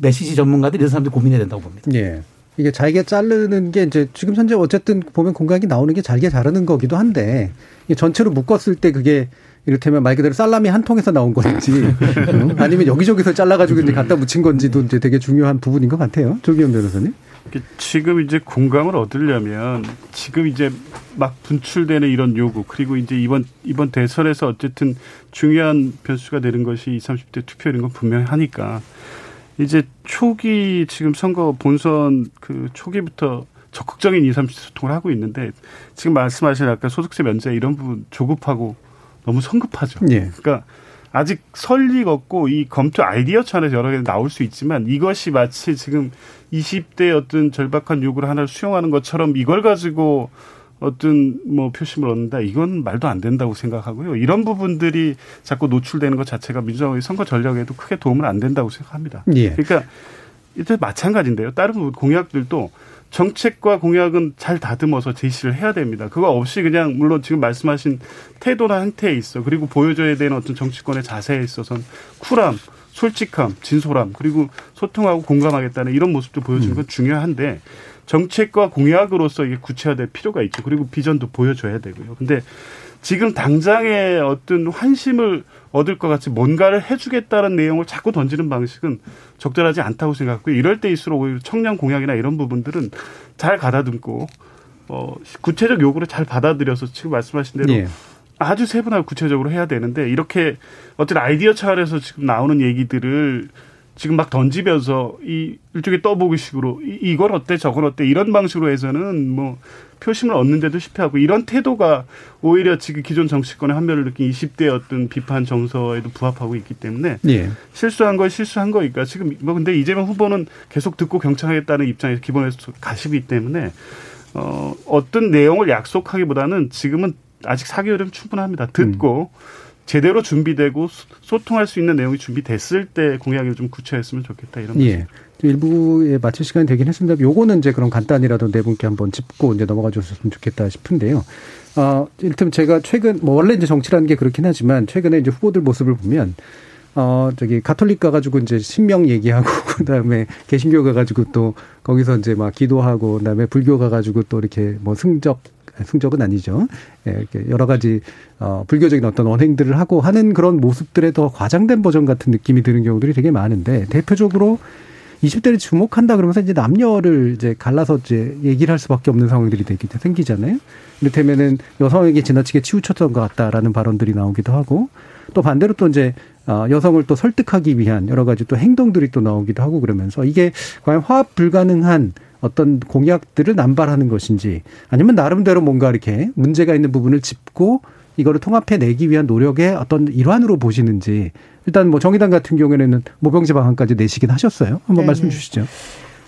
메시지 전문가들 이런 사람들 고민해야 된다고 봅니다. 예. 이게 잘게 자르는 게 이제 지금 현재 어쨌든 보면 공각이 나오는 게 잘게 자르는 거기도 한데 이게 전체로 묶었을 때 그게 이를테면 말 그대로 살라미 한 통에서 나온 건지 어? 아니면 여기저기서 잘라가지고 이제 갖다 묻힌 건지도 이제 되게 중요한 부분인 것 같아요. 조기현 변호사님. 지금 이제 공감을 얻으려면 지금 이제 막 분출되는 이런 요구 그리고 이제 이번 이번 대선에서 어쨌든 중요한 변수가 되는 것이 20, 30대 투표율인 건 분명히 하니까 이제 초기 지금 선거 본선 그 초기부터 적극적인 20, 30대 소통을 하고 있는데 지금 말씀하신 아까 소득세 면제 이런 부분 조급하고 너무 성급하죠. 예. 그러니까 아직 설리가 없고 이 검토 아이디어 차원에서 여러 개 나올 수 있지만 이것이 마치 지금 20대 어떤 절박한 요구를 하나를 수용하는 것처럼 이걸 가지고 어떤 뭐 표심을 얻는다 이건 말도 안 된다고 생각하고요. 이런 부분들이 자꾸 노출되는 것 자체가 민주당의 선거 전략에도 크게 도움은 안 된다고 생각합니다. 예. 그러니까 이때 마찬가지인데요. 다른 공약들도 정책과 공약은 잘 다듬어서 제시를 해야 됩니다. 그거 없이 그냥 물론 지금 말씀하신 태도나 행태에 있어 그리고 보여줘야 되는 어떤 정치권의 자세에 있어서는 쿨함, 솔직함, 진솔함 그리고 소통하고 공감하겠다는 이런 모습도 보여주는 건 중요한데 정책과 공약으로서 이게 구체화될 필요가 있죠. 그리고 비전도 보여줘야 되고요. 근데 지금 당장의 어떤 환심을 얻을 것 같이 뭔가를 해주겠다는 내용을 자꾸 던지는 방식은 적절하지 않다고 생각하고 이럴 때일수록 청년 공약이나 이런 부분들은 잘 가다듬고 어 구체적 요구를 잘 받아들여서 지금 말씀하신 대로 예. 아주 세분하고 구체적으로 해야 되는데 이렇게 어떤 아이디어 차원에서 지금 나오는 얘기들을 지금 막 던지면서 이 일종의 떠보기식으로 이- 이건 어때 저건 어때 이런 방식으로 해서는 뭐 표심을 얻는데도 실패하고 이런 태도가 오히려 지금 기존 정치권의 한멸을 느낀 20대의 어떤 비판 정서에도 부합하고 있기 때문에 예. 실수한 건 실수한 거니까 지금 뭐 근데 이재명 후보는 계속 듣고 경청하겠다는 입장에서 기본에서 가시기 때문에 어 어떤 내용을 약속하기보다는 지금은 아직 4개월이면 충분합니다. 듣고 제대로 준비되고 소- 소통할 수 있는 내용이 준비됐을 때 공약을 좀 구체했으면 좋겠다 이런 말씀. 예. 일부에 마칠 시간이 되긴 했습니다. 요거는 이제 그럼 간단히라도 네 분께 한번 짚고 이제 넘어가 줬으면 좋겠다 싶은데요. 어, 일단 제가 최근, 뭐 원래 이제 정치라는 게 그렇긴 하지만 최근에 이제 후보들 모습을 보면 어, 저기 가톨릭 가가지고 이제 신명 얘기하고 그 다음에 개신교 가가지고 또 거기서 이제 막 기도하고 그 다음에 불교 가가지고 또 이렇게 뭐 승적 승적은 아니죠. 예, 이렇게 여러 가지 어 불교적인 어떤 언행들을 하고 하는 그런 모습들의 더 과장된 버전 같은 느낌이 드는 경우들이 되게 많은데 대표적으로 20대를 주목한다 그러면서 이제 남녀를 이제 갈라서 이제 얘기를 할 수밖에 없는 상황들이 되기 생기잖아요. 이를테면은 여성에게 지나치게 치우쳤던 것 같다라는 발언들이 나오기도 하고 또 반대로 또 이제 어, 여성을 또 설득하기 위한 여러 가지 또 행동들이 또 나오기도 하고 그러면서 이게 과연 화합 불가능한 어떤 공약들을 남발하는 것인지 아니면 나름대로 뭔가 이렇게 문제가 있는 부분을 짚고 이거를 통합해 내기 위한 노력의 어떤 일환으로 보시는지 일단 뭐 정의당 같은 경우에는 모병제 방안까지 내시긴 하셨어요. 한번 네네. 말씀 주시죠.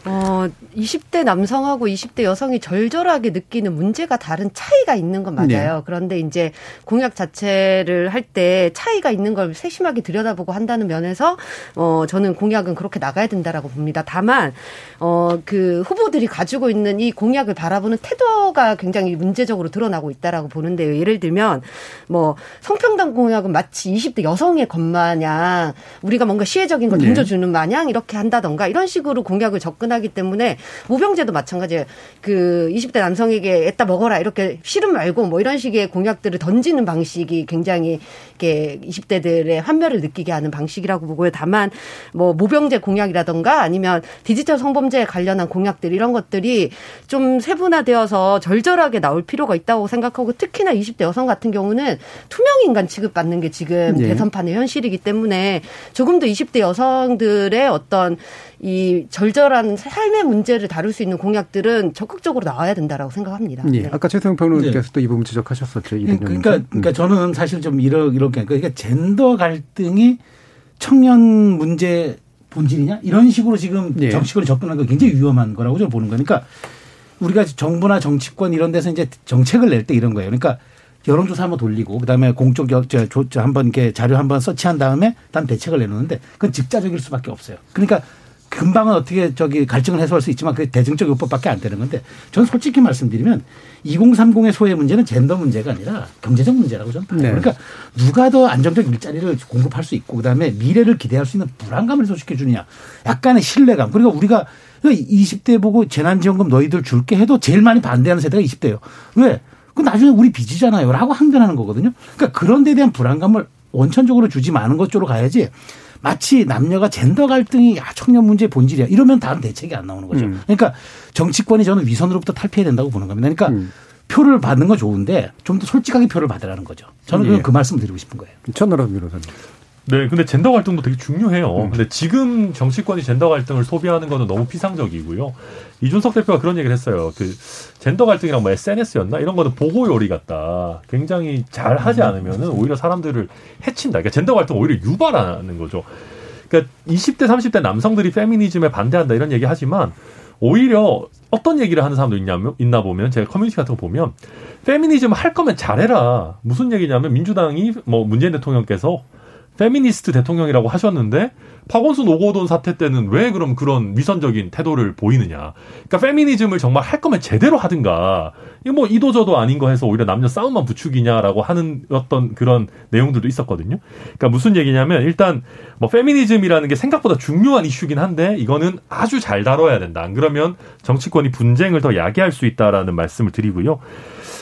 어, 20대 남성하고 20대 여성이 절절하게 느끼는 문제가 다른 차이가 있는 건 맞아요. 네. 그런데 이제 공약 자체를 할 때 차이가 있는 걸 세심하게 들여다보고 한다는 면에서 어, 저는 공약은 그렇게 나가야 된다라고 봅니다. 다만 어, 그 후보들이 가지고 있는 이 공약을 바라보는 태도가 굉장히 문제적으로 드러나고 있다라고 보는데요. 예를 들면 뭐 성평등 공약은 마치 20대 여성의 것 마냥 우리가 뭔가 시혜적인 걸 네. 던져주는 마냥 이렇게 한다던가 이런 식으로 공약을 접근하 기 때문에 모병제도 마찬가지예요. 그 20대 남성에게 애따 먹어라 이렇게 싫음 말고 뭐 이런 식의 공약들을 던지는 방식이 굉장히 이렇게 20대들의 환멸을 느끼게 하는 방식이라고 보고요. 다만 뭐 모병제 공약이라던가 아니면 디지털 성범죄에 관련한 공약들 이런 것들이 좀 세분화되어서 절절하게 나올 필요가 있다고 생각하고 특히나 20대 여성 같은 경우는 투명 인간 취급받는 게 지금 예. 대선판의 현실이기 때문에 조금 더 20대 여성들의 어떤 이 절절한 삶의 문제를 다룰 수 있는 공약들은 적극적으로 나와야 된다라고 생각합니다. 예. 네. 아까 최승영 평론가께서 또 이 부분 지적하셨었죠. 이 그러니까, 대표님. 그러니까 저는 사실 좀 이렇게, 그러니까 젠더 갈등이 청년 문제 본질이냐? 이런 식으로 지금 예. 정치권이 접근하는 거 굉장히 위험한 거라고 저는 보는 거니까 우리가 정부나 정치권 이런 데서 이제 정책을 낼 때 이런 거예요. 그러니까 여론조사 한번 돌리고 그다음에 공적 한번 이렇게 자료 한번 서치한 다음에 다음 대책을 내놓는데 그건 즉자적일 수밖에 없어요. 그러니까 금방은 어떻게 저기 갈증을 해소할 수 있지만 그게 대중적 요법밖에 안 되는 건데 저는 솔직히 말씀드리면 2030의 소외 문제는 젠더 문제가 아니라 경제적 문제라고 저는 봐요. 네. 그러니까 누가 더 안정적 일자리를 공급할 수 있고 그다음에 미래를 기대할 수 있는 불안감을 해소시켜 주느냐. 약간의 신뢰감. 그리고 우리가 20대 보고 재난지원금 너희들 줄게 해도 제일 많이 반대하는 세대가 20대예요. 왜? 그 나중에 우리 빚이잖아요. 라고 항변하는 거거든요. 그러니까 그런 데 대한 불안감을 원천적으로 주지 마는 것 쪽으로 가야지 마치 남녀가 젠더 갈등이 야, 청년 문제의 본질이야. 이러면 다른 대책이 안 나오는 거죠. 음. 그러니까 정치권이 저는 위선으로부터 탈피해야 된다고 보는 겁니다. 그러니까 음. 표를 받는 건 좋은데 좀 더 솔직하게 표를 받으라는 거죠. 저는 예. 그 말씀을 드리고 싶은 거예요. 천나라 변호사님. 네, 근데 젠더 갈등도 되게 중요해요. 음. 근데 지금 정치권이 젠더 갈등을 소비하는 거는 너무 피상적이고요. 이준석 대표가 그런 얘기를 했어요. 그 젠더 갈등이랑 뭐 SNS였나 이런 거는 보호 요리 같다. 굉장히 잘 하지 않으면은 오히려 사람들을 해친다. 그러니까 젠더 갈등 오히려 유발하는 거죠. 그러니까 20대 30대 남성들이 페미니즘에 반대한다 이런 얘기 하지만 오히려 어떤 얘기를 하는 사람도 있냐면 있나 보면 제가 커뮤니티 같은 거 보면 페미니즘 할 거면 잘해라. 무슨 얘기냐면 민주당이 뭐 문재인 대통령께서 페미니스트 대통령이라고 하셨는데 박원순 오거돈 사태 때는 왜 그럼 그런 위선적인 태도를 보이느냐. 그러니까 페미니즘을 정말 할 거면 제대로 하든가. 이거 뭐 이도저도 아닌 거 해서 오히려 남녀 싸움만 부추기냐라고 하는 어떤 그런 내용들도 있었거든요. 그러니까 무슨 얘기냐면 일단 뭐 페미니즘이라는 게 생각보다 중요한 이슈긴 한데 이거는 아주 잘 다뤄야 된다. 안 그러면 정치권이 분쟁을 더 야기할 수 있다라는 말씀을 드리고요.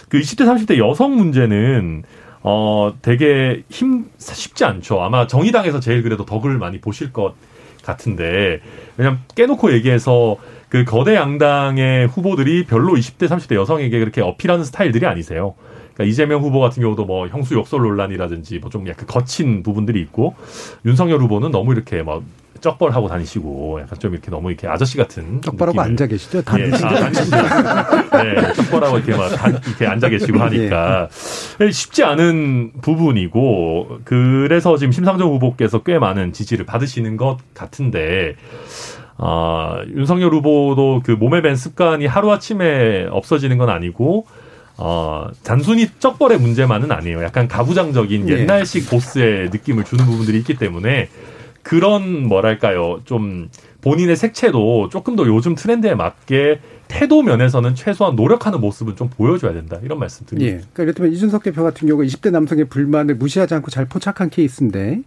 그 20대 30대 여성 문제는 어, 되게 힘, 쉽지 않죠. 아마 정의당에서 제일 그래도 덕을 많이 보실 것 같은데, 왜냐면 깨놓고 얘기해서 그 거대 양당의 후보들이 별로 20대, 30대 여성에게 그렇게 어필하는 스타일들이 아니세요. 그러니까 이재명 후보 같은 경우도 뭐 형수 욕설 논란이라든지 뭐 좀 약간 거친 부분들이 있고, 윤석열 후보는 너무 이렇게 막 쩍벌 하고 다니시고 약간 좀 이렇게 너무 이렇게 아저씨 같은 쩍벌하고 느낌을. 앉아 계시죠? 예, 다니시죠? 아. 네, 쩍벌하고 이렇게 막 다- 이렇게 앉아 계시고 하니까 쉽지 않은 부분이고 그래서 지금 심상정 후보께서 꽤 많은 지지를 받으시는 것 같은데 아, 윤석열 후보도 그 몸에 밴 습관이 하루아침에 없어지는 건 아니고 어, 단순히 쩍벌의 문제만은 아니에요. 약간 가부장적인 예. 옛날식 보스의 느낌을 주는 부분들이 있기 때문에 그런 뭐랄까요 좀 본인의 색채도 조금 더 요즘 트렌드에 맞게 태도 면에서는 최소한 노력하는 모습은 좀 보여줘야 된다 이런 말씀 드립니다. 예. 그러니까 이를테면 이준석 대표 같은 경우가 20대 남성의 불만을 무시하지 않고 잘 포착한 케이스인데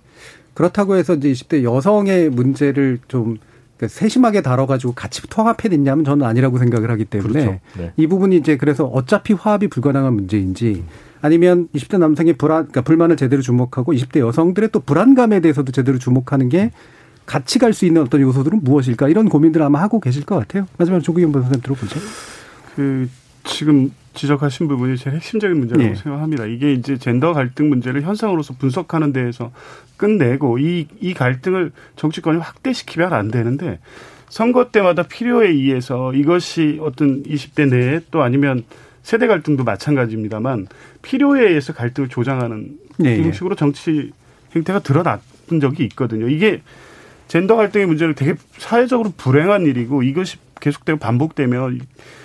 그렇다고 해서 이제 20대 여성의 문제를 좀 그러니까 세심하게 다뤄가지고 같이 통합해냈냐면 저는 아니라고 생각을 하기 때문에 그렇죠. 네. 이 부분이 이제 그래서 어차피 화합이 불가능한 문제인지 아니면 20대 남성의 불안, 그러니까 불만을 제대로 주목하고 20대 여성들의 또 불안감에 대해서도 제대로 주목하는 게 같이 갈 수 있는 어떤 요소들은 무엇일까 이런 고민들 아마 하고 계실 것 같아요. 마지막으로 조기현 변호사님 들어보죠. 그 지금 지적하신 부분이 제일 핵심적인 문제라고 예. 생각합니다. 이게 이제 젠더 갈등 문제를 현상으로서 분석하는 데에서 끝내고 이, 이 갈등을 정치권이 확대시키면 안 되는데 선거 때마다 필요에 의해서 이것이 어떤 20대 내에 또 아니면 세대 갈등도 마찬가지입니다만 필요에 의해서 갈등을 조장하는 예, 예. 이런 식으로 정치 행태가 드러났던 적이 있거든요. 이게 젠더 갈등의 문제는 되게 사회적으로 불행한 일이고 이것이 계속되고 반복되면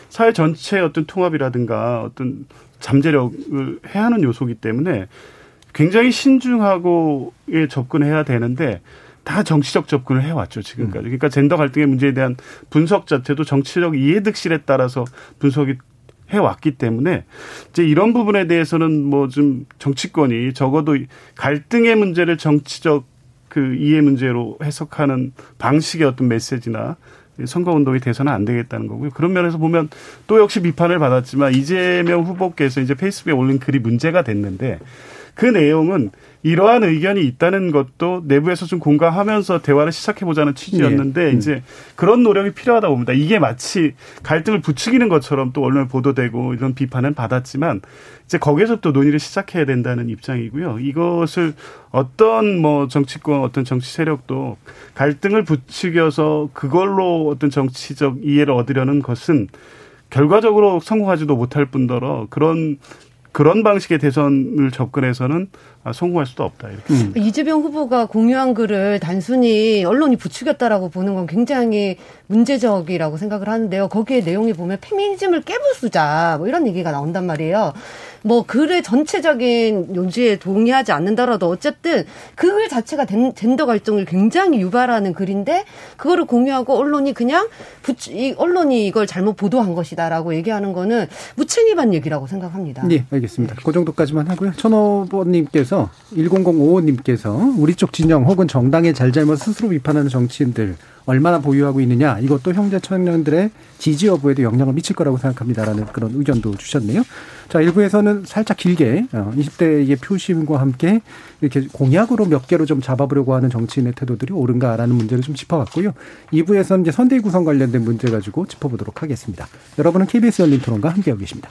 사회 전체의 어떤 통합이라든가 어떤 잠재력을 해하는 요소기 때문에 굉장히 신중하고 예, 접근해야 되는데 다 정치적 접근을 해왔죠 지금까지. 그러니까 젠더 갈등의 문제에 대한 분석 자체도 정치적 이해득실에 따라서 분석이 해왔기 때문에 이제 이런 부분에 대해서는 뭐 좀 정치권이 적어도 갈등의 문제를 정치적 그 이해 문제로 해석하는 방식의 어떤 메시지나 선거 운동이 돼서는 안 되겠다는 거고요. 그런 면에서 보면 또 역시 비판을 받았지만 이재명 후보께서 이제 페이스북에 올린 글이 문제가 됐는데 그 내용은 이러한 의견이 있다는 것도 내부에서 좀 공감하면서 대화를 시작해 보자는 취지였는데 예. 음. 이제 그런 노력이 필요하다 봅니다. 이게 마치 갈등을 부추기는 것처럼 또 언론에 보도되고 이런 비판은 받았지만 이제 거기에서부터 논의를 시작해야 된다는 입장이고요. 이것을 어떤 뭐 정치권 어떤 정치 세력도 갈등을 부추겨서 그걸로 어떤 정치적 이해를 얻으려는 것은 결과적으로 성공하지도 못할 뿐더러 그런 그런 방식의 대선을 접근해서는 아, 성공할 수도 없다. 이렇게. 음. 이재명 후보가 공유한 글을 단순히 언론이 부추겼다라고 보는 건 굉장히 문제적이라고 생각을 하는데요. 거기에 내용이 보면 페미니즘을 깨부수자 뭐 이런 얘기가 나온단 말이에요. 뭐 글의 전체적인 요지에 동의하지 않는다라도 어쨌든 그 글 자체가 된- 젠더 갈등을 굉장히 유발하는 글인데 그거를 공유하고 언론이 그냥 부추, 이 언론이 이걸 잘못 보도한 것이다라고 얘기하는 거는 무책임한 얘기라고 생각합니다. 예, 알겠습니다. 그 정도까지만 하고요. 천호버님께서 1005님께서 우리 쪽 진영 혹은 정당의 잘잘못 스스로 비판하는 정치인들 얼마나 보유하고 있느냐 이것도 형제 청년들의 지지 여부에도 영향을 미칠 거라고 생각합니다라는 그런 의견도 주셨네요. 자, 일부에서는 살짝 길게 20대의 표심과 함께 이렇게 공약으로 몇 개로 좀 잡아보려고 하는 정치인의 태도들이 옳은가라는 문제를 좀 짚어봤고요. 2부에서는 이제 선대위 구성 관련된 문제 가지고 짚어보도록 하겠습니다. 여러분은 KBS 열린 토론과 함께하고 계십니다.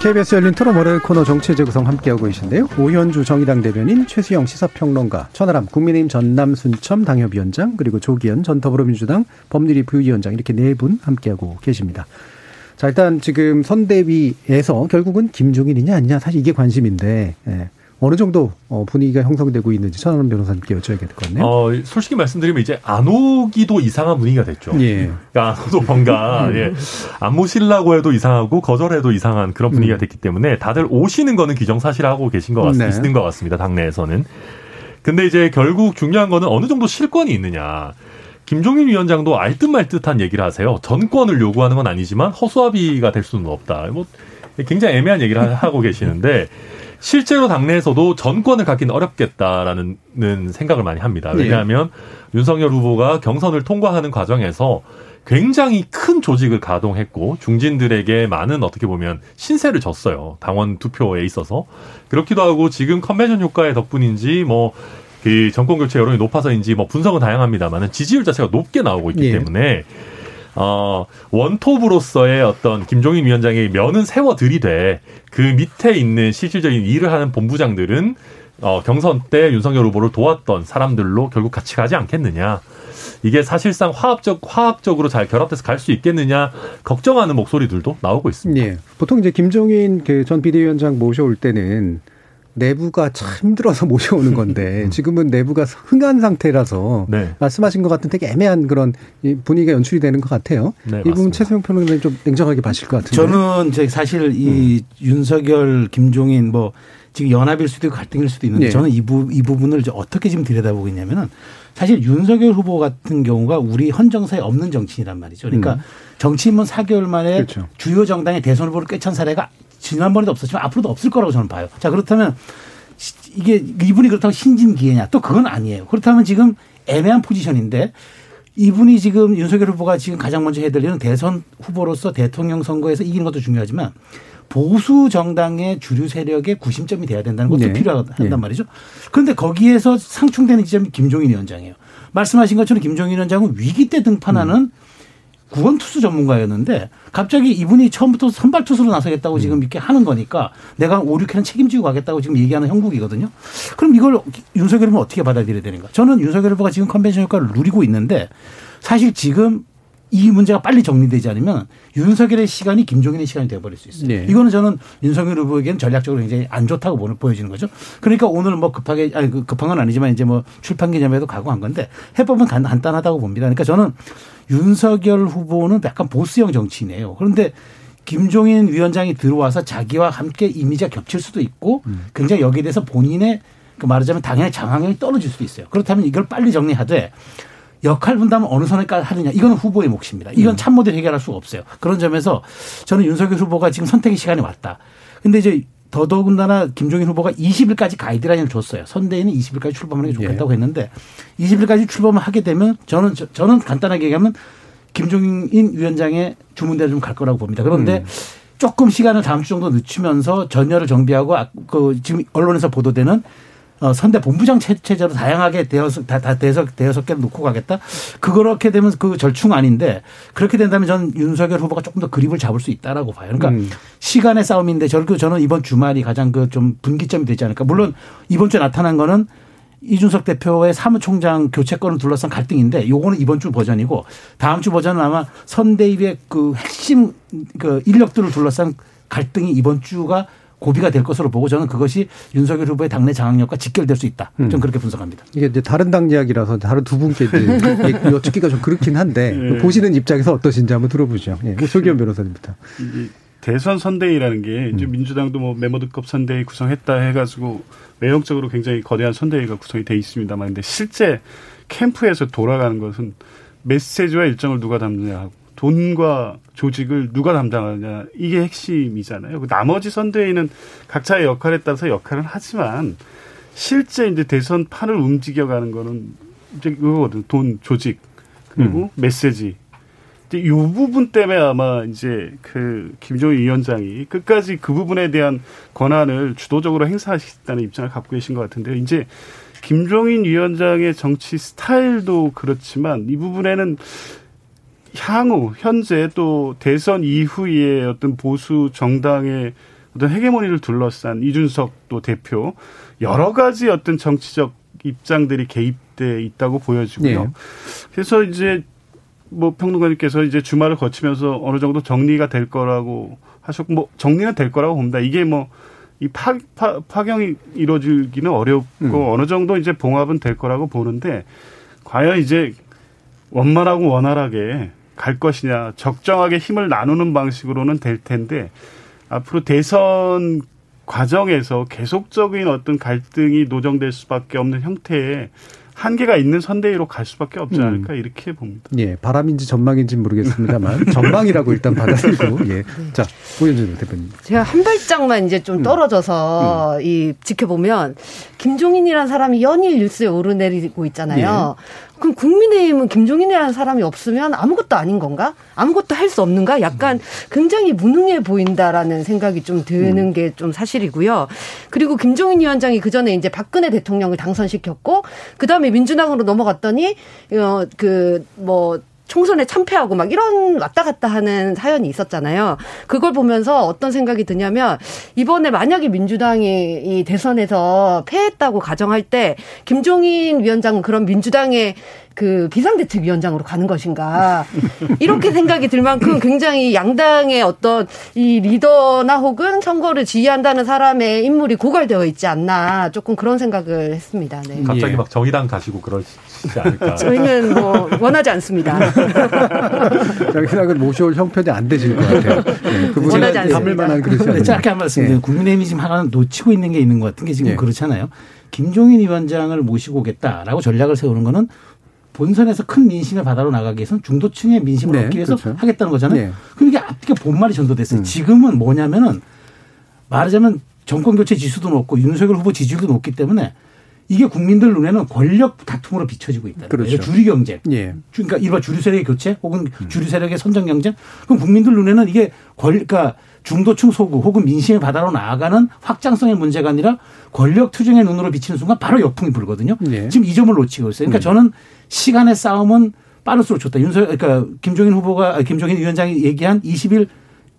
KBS 열린 토론 월요일 코너 정치 재구성 함께하고 계신데요. 오현주 정의당 대변인, 최수영 시사평론가, 천하람 국민의힘 전남 순첨 당협위원장, 그리고 조기현 전 더불어민주당 법률위 부위원장 이렇게 네 분 함께하고 계십니다. 자 일단 지금 선대위에서 결국은 김종인이냐 아니냐 사실 이게 관심인데 예. 어느 정도 어, 분위기가 형성되고 있는지 천하람 변호사님께 여쭤야겠을 것 같네요. 어, 솔직히 말씀드리면 이제 안 오기도 이상한 분위기가 됐죠. 예. 그러니까 안 오도 뭔가 예. 안 모시려고 해도 이상하고 거절해도 이상한 그런 분위기가 됐기 때문에 다들 오시는 거는 기정사실하고 계신 것 같, 네. 있는 것 같습니다. 당내에서는. 근데 이제 결국 중요한 거는 어느 정도 실권이 있느냐. 김종인 위원장도 알듯 말듯한 얘기를 하세요. 전권을 요구하는 건 아니지만 허수아비가 될 수는 없다. 뭐 굉장히 애매한 얘기를 하고 계시는데 실제로 당내에서도 전권을 갖기는 어렵겠다라는 생각을 많이 합니다. 왜냐하면 윤석열 후보가 경선을 통과하는 과정에서 굉장히 큰 조직을 가동했고 중진들에게 많은 어떻게 보면 신세를 졌어요. 당원 투표에 있어서 그렇기도 하고 지금 컨벤션 효과의 덕분인지 뭐그 정권 교체 여론이 높아서인지 뭐 분석은 다양합니다만은 지지율 자체가 높게 나오고 있기 예. 때문에 어, 원톱으로서의 어떤 김종인 위원장의 면은 세워 들이되 그 밑에 있는 실질적인 일을 하는 본부장들은 어, 경선 때 윤석열 후보를 도왔던 사람들로 결국 같이 가지 않겠느냐. 이게 사실상 화합적 화학적으로 잘 결합돼서 갈 수 있겠느냐 걱정하는 목소리들도 나오고 있습니다. 예. 보통 이제 김종인 그 전 비대위원장 모셔올 때는 내부가 참 힘들어서 모셔오는 건데 지금은 내부가 흥한 상태라서 네. 말씀하신 것 같은 되게 애매한 그런 이 분위기가 연출이 되는 것 같아요. 네, 이 부분. 최수영 평론가님 좀 냉정하게 봐실 것 같은데. 저는 사실 이 윤석열, 김종인 뭐 지금 연합일 수도 있고 갈등일 수도 있는데 예. 저는 이, 부, 이 부분을 어떻게 지금 들여다보고 있냐면은 사실 윤석열 후보 같은 경우가 우리 헌정사에 없는 정치인이란 말이죠. 그러니까 정치인은 4개월 만에 그렇죠. 주요 정당의 대선 후보를 꿰찬 사례가 지난번에도 없었지만 앞으로도 없을 거라고 저는 봐요. 자 그렇다면 시- 이게 이분이 그렇다고 신진기회냐 또 그건 아니에요. 그렇다면 지금 애매한 포지션인데 이분이 지금 윤석열 후보가 지금 가장 먼저 해야 될 일은 대선 후보로서 대통령 선거에서 이기는 것도 중요하지만 보수 정당의 주류 세력의 구심점이 돼야 된다는 것도 네. 필요하단 네. 말이죠. 그런데 거기에서 상충되는 지점이 김종인 위원장이에요. 말씀하신 것처럼 김종인 위원장은 위기 때 등판하는 음. 구원 투수 전문가였는데 갑자기 이분이 처음부터 선발 투수로 나서겠다고 음. 지금 이렇게 하는 거니까 내가 5, 6회는 책임지고 가겠다고 지금 얘기하는 형국이거든요. 그럼 이걸 윤석열 후보는 어떻게 받아들여야 되는가? 저는 윤석열 후보가 지금 컨벤션 효과를 누리고 있는데 사실 지금 이 문제가 빨리 정리되지 않으면 윤석열의 시간이 김종인의 시간이 돼버릴 수 있어요. 네. 이거는 저는 윤석열 후보에게는 전략적으로 굉장히 안 좋다고 보여지는 거죠. 그러니까 오늘 뭐 급하게 아니 그 급한 건 아니지만 이제 뭐 출판 기념회도 가고 한 건데 해법은 간- 간단하다고 봅니다. 그러니까 저는 윤석열 후보는 약간 보수형 정치인이에요. 그런데 김종인 위원장이 들어와서 자기와 함께 이미지가 겹칠 수도 있고 굉장히 여기에 대해서 본인의 그 말하자면 당연히 장악력이 떨어질 수도 있어요. 그렇다면 이걸 빨리 정리하되 역할 분담을 어느 선에까지 하느냐 이건 후보의 몫입니다. 이건 참모들 해결할 수가 없어요. 그런 점에서 저는 윤석열 후보가 지금 선택의 시간이 왔다. 근데 이제 더더군다나 김종인 후보가 20일까지 가이드라인을 줬어요. 선대위는 20일까지 출범하는 게 좋겠다고 했는데 20일까지 출범을 하게 되면 저는 저- 저는 간단하게 얘기하면 김종인 위원장의 주문대로 좀 갈 거라고 봅니다. 그런데 조금 시간을 다음 주 정도 늦추면서 전열을 정비하고 아- 그 지금 언론에서 보도되는 어, 선대 본부장 체- 체제로 다양하게 되어서 다, 다 대여섯 대여섯 개를 놓고 가겠다. 그렇게 되면 그 절충 아닌데 그렇게 된다면 저는 윤석열 후보가 조금 더 그립을 잡을 수 있다라고 봐요. 그러니까 음. 시간의 싸움인데 저는 저는 이번 주말이 가장 그 좀 분기점이 되지 않을까. 물론 이번 주에 나타난 거는 이준석 대표의 사무총장 교체권을 둘러싼 갈등인데 요거는 이번 주 버전이고 다음 주 버전은 아마 선대위의 그 핵심 그 인력들을 둘러싼 갈등이 이번 주가 고비가 될 것으로 보고 저는 그것이 윤석열 후보의 당내 장악력과 직결될 수 있다. 저는 그렇게 분석합니다. 이게 이제 다른 당 이야기라서 다른 두 분께 여쭙기가 좀 그렇긴 한데 예. 보시는 입장에서 어떠신지 한번 들어보죠. 예. 조기현 변호사님부터. 이 대선 선대위라는 게 이제 민주당도 뭐 메모드급 선대위 구성했다 해가지고 외형적으로 굉장히 거대한 선대위가 구성이 돼 있습니다만 근데 실제 캠프에서 돌아가는 것은 메시지와 일정을 누가 담느냐 하고 돈과 조직을 누가 담당하느냐 이게 핵심이잖아요. 그 나머지 선대위는 각자의 역할에 따라서 역할을 하지만 실제 이제 대선 판을 움직여가는 거는 이제 그거거든. 돈, 조직 그리고 메시지 이제 이 부분 때문에 아마 이제 그 김종인 위원장이 끝까지 그 부분에 대한 권한을 주도적으로 행사하시겠다는 입장을 갖고 계신 것 같은데요. 이제 김종인 위원장의 정치 스타일도 그렇지만 이 부분에는 향후 현재 또 대선 이후에 어떤 보수 정당의 어떤 헤게모니를 둘러싼 이준석 또 대표 여러 가지 어떤 정치적 입장들이 개입돼 있다고 보여지고요. 네. 그래서 이제 뭐 평론가님께서 이제 주말을 거치면서 어느 정도 정리가 될 거라고 하셨고 뭐 정리는 될 거라고 봅니다. 이게 뭐 이 파, 파, 파경이 이루어지기는 어렵고 음. 어느 정도 이제 봉합은 될 거라고 보는데 과연 이제 원만하고 원활하게 갈 것이냐 적정하게 힘을 나누는 방식으로는 될 텐데 앞으로 대선 과정에서 계속적인 어떤 갈등이 노정될 수밖에 없는 형태의 한계가 있는 선대위로 갈 수밖에 없지 음. 않을까 이렇게 봅니다. 예, 바람인지 전망인지 모르겠습니다만 전망이라고 일단 받아들고 예. 자, 고현준 대표님. 제가 한 발짝만 이제 음. 좀 떨어져서 이 지켜보면 김종인이라는 사람이 연일 뉴스에 오르내리고 있잖아요. 예. 그럼 국민의힘은 김종인이라는 사람이 없으면 아무것도 아닌 건가? 아무것도 할 수 없는가? 약간 굉장히 무능해 보인다라는 생각이 좀 드는 음. 게좀 사실이고요. 그리고 김종인 위원장이 그 전에 이제 박근혜 대통령을 당선시켰고 그 다음에 민주당으로 넘어갔더니 어그뭐 총선에 참패하고 막 이런 왔다 갔다 하는 사연이 있었잖아요. 그걸 보면서 어떤 생각이 드냐면 이번에 만약에 민주당이 이 대선에서 패했다고 가정할 때 김종인 위원장은 그런 민주당의 그 비상대책위원장으로 가는 것인가 이렇게 생각이 들 만큼 굉장히 양당의 어떤 이 리더나 혹은 선거를 지휘한다는 사람의 인물이 고갈되어 있지 않나 조금 그런 생각을 했습니다. 네. 갑자기 예. 막 정의당 가시고 그러시지 않을까. 저희는 뭐 원하지 않습니다. 정의당은 모셔올 형편이 안 되실 것 같아요. 예, 그분이 원하지 않습니다. 담을 만한 그릇이 네. 짧게 한 말씀 드려요. 국민의힘이 지금 하나는 놓치고 있는 게 있는 것 같은 게 지금 예. 그렇잖아요. 김종인 위원장을 모시고 오겠다라고 전략을 세우는 거는 본선에서 큰 민심을 바다로 나가기 위해서는 중도층의 민심을 네, 얻기 위해서 그렇죠. 하겠다는 거잖아요. 네. 그럼 이게 앞뒤가 본말이 전도됐어요. 음. 지금은 뭐냐면은 말하자면 정권 교체 지수도 높고 윤석열 후보 지지율도 높기 때문에 이게 국민들 눈에는 권력 다툼으로 비춰지고 있다. 그렇죠. 주류 경쟁. 예. 주- 그러니까 이른바 주류 세력의 교체 혹은 주류 세력의 선정 경쟁. 그럼 국민들 눈에는 이게 권, 그러니까 중도층 소구 혹은 민심의 바다로 나아가는 확장성의 문제가 아니라 권력 투쟁의 눈으로 비치는 순간 바로 역풍이 불거든요. 예. 지금 이 점을 놓치고 있어요. 그러니까 저는 시간의 싸움은 빠를수록 좋다. 윤석, 그러니까 김종인 후보가, 아, 김종인 위원장이 얘기한 20일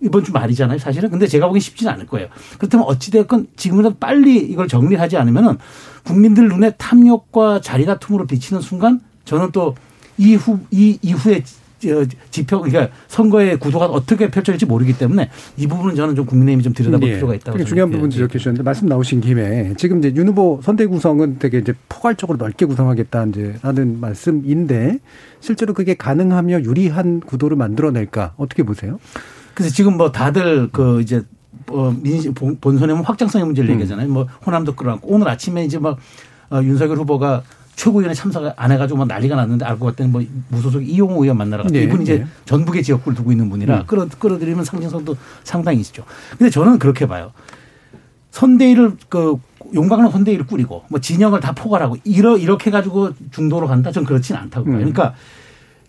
이번 주 말이잖아요, 사실은. 근데 제가 보기엔 쉽지는 않을 거예요. 그렇다면 어찌됐건 지금이라도 빨리 이걸 정리하지 않으면은 국민들 눈에 탐욕과 자리 다툼으로 비치는 순간 저는 또 이후, 이 이후에 저 지표, 그러니까 선거의 구도가 어떻게 펼쳐질지 모르기 때문에 이 부분은 저는 좀 국민의힘이 좀 들여다볼 예. 필요가 있다고 중요한 예, 부분 예. 지적해 주셨는데 말씀 나오신 김에 지금 이제 윤 후보 선대 구성은 되게 이제 포괄적으로 넓게 구성하겠다 이제 라는 말씀인데 실제로 그게 가능하며 유리한 구도를 만들어낼까 어떻게 보세요? 그래서 지금 뭐 다들 그 이제 어 민심 본- 본선에 는 확장성의 문제를 음. 얘기하잖아요. 뭐 호남도 끌어안고 오늘 아침에 이제 막 어, 윤석열 후보가 최고위원회 참석 안 해가지고 막 난리가 났는데 알고 봤더니 뭐 무소속 이용호 의원 만나러 갔다. 네, 이분이 이제 네. 전북의 지역구를 두고 있는 분이라 음. 끌어 끌어들이면 상징성도 상당히 있죠. 근데 저는 그렇게 봐요. 선대위를 그 용광로 선대위를 꾸리고 뭐 진영을 다 포괄하고 이러 이렇게 가지고 중도로 간다. 전 그렇지는 않다고 봐요. 음. 그러니까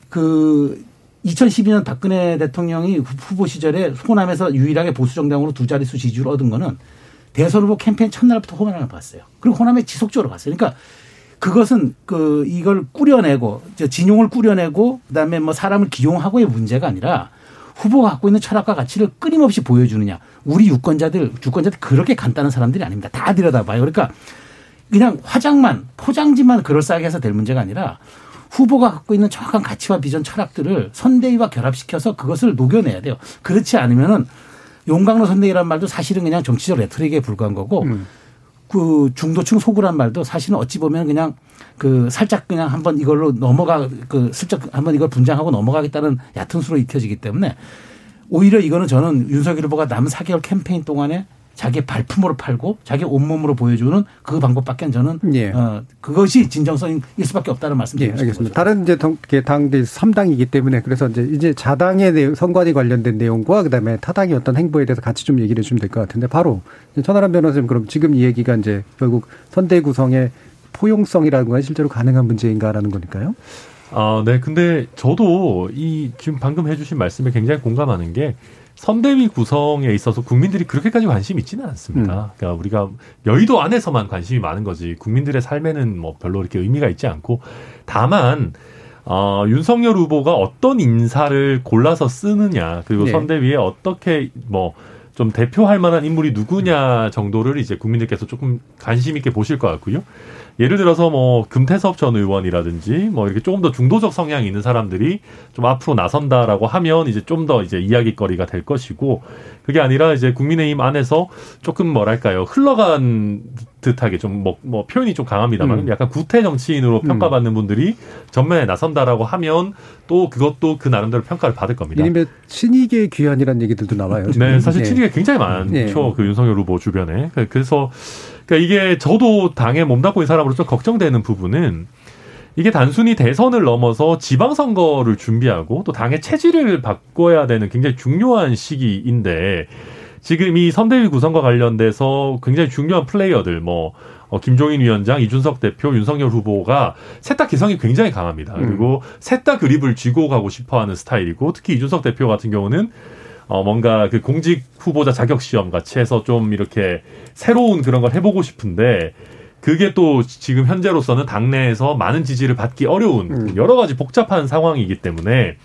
그 2012년 박근혜 대통령이 후- 후보 시절에 호남에서 유일하게 보수 정당으로 두 자릿수 지지를 얻은 거는 대선 후보 캠페인 첫날부터 호남을 봤어요. 그리고 호남에 지속적으로 갔어요. 그러니까 그것은 그 이걸 꾸려내고 저 진용을 꾸려내고 그다음에 뭐 사람을 기용하고의 문제가 아니라 후보가 갖고 있는 철학과 가치를 끊임없이 보여주느냐. 우리 유권자들 주권자들 그렇게 간단한 사람들이 아닙니다. 다 들여다봐요. 그러니까 그냥 화장만 포장지만 그럴싸하게 해서 될 문제가 아니라 후보가 갖고 있는 정확한 가치와 비전 철학들을 선대위와 결합시켜서 그것을 녹여내야 돼요. 그렇지 않으면은 용광로 선대위란 말도 사실은 그냥 정치적 레토릭에 불과한 거고 음. 그 중도층 소구란 말도 사실은 어찌 보면 그냥 그 살짝 그냥 한번 이걸로 넘어가 그 슬쩍 한번 이걸 분장하고 넘어가겠다는 얕은 수로 익혀지기 때문에 오히려 이거는 저는 윤석열 후보가 남 4개월 캠페인 동안에 자기 발품으로 팔고 자기 온몸으로 보여주는 그 방법밖에 저는 예. 어 그것이 진정성일 수밖에 없다는 말씀 예, 드리고 알겠습니다. 싶습니다. 다른 이제 당, 당대 3당이기 때문에 그래서 이제 이제 자당의 내용, 선관위 관련된 내용과 그다음에 타당의 어떤 행보에 대해서 같이 좀 얘기를 해주면 될 것 같은데 바로 천하람 변호사님 그럼 지금 이 얘기가 이제 결국 선대 구성의 포용성이라는 건 실제로 가능한 문제인가라는 거니까요. 아, 네. 근데 저도 이 지금 방금 해주신 말씀에 굉장히 공감하는 게 선대위 구성에 있어서 국민들이 그렇게까지 관심 있지는 않습니다. 음. 그러니까 우리가 여의도 안에서만 관심이 많은 거지 국민들의 삶에는 뭐 별로 이렇게 의미가 있지 않고 다만 어, 윤석열 후보가 어떤 인사를 골라서 쓰느냐 그리고 네. 선대위에 어떻게 뭐 좀 대표할 만한 인물이 누구냐 정도를 이제 국민들께서 조금 관심 있게 보실 것 같고요. 예를 들어서 뭐 금태섭 전 의원이라든지 뭐 이렇게 조금 더 중도적 성향이 있는 사람들이 좀 앞으로 나선다라고 하면 이제 좀 더 이제 이야기거리가 될 것이고 그게 아니라 이제 국민의힘 안에서 조금 뭐랄까요 흘러간 듯하게 좀뭐 뭐 표현이 좀 강합니다만 음. 약간 구태 정치인으로 음. 평가받는 분들이 전면에 나선다라고 하면 또 그것도 그 나름대로 평가를 받을 겁니다. 이른바 친이계 귀환이라는 얘기들도 나와요. 지금. 네, 사실 네. 친이계 굉장히 많죠. 네. 그 윤석열 후보 주변에. 그래서 그러니까 이게 저도 당에 몸담고 있는 사람으로서 걱정되는 부분은 이게 단순히 대선을 넘어서 지방선거를 준비하고 또 당의 체질을 바꿔야 되는 굉장히 중요한 시기인데 지금 이 선대위 구성과 관련돼서 굉장히 중요한 플레이어들 뭐 어, 김종인 위원장, 이준석 대표, 윤석열 후보가 셋다 기성이 굉장히 강합니다. 음. 그리고 셋 다 그립을 쥐고 가고 싶어 하는 스타일이고 특히 이준석 대표 같은 경우는 어, 뭔가 그 공직 후보자 자격 시험 같이 해서 좀 이렇게 새로운 그런 걸 해보고 싶은데 그게 또 지금 현재로서는 당내에서 많은 지지를 받기 어려운 음. 여러 가지 복잡한 상황이기 때문에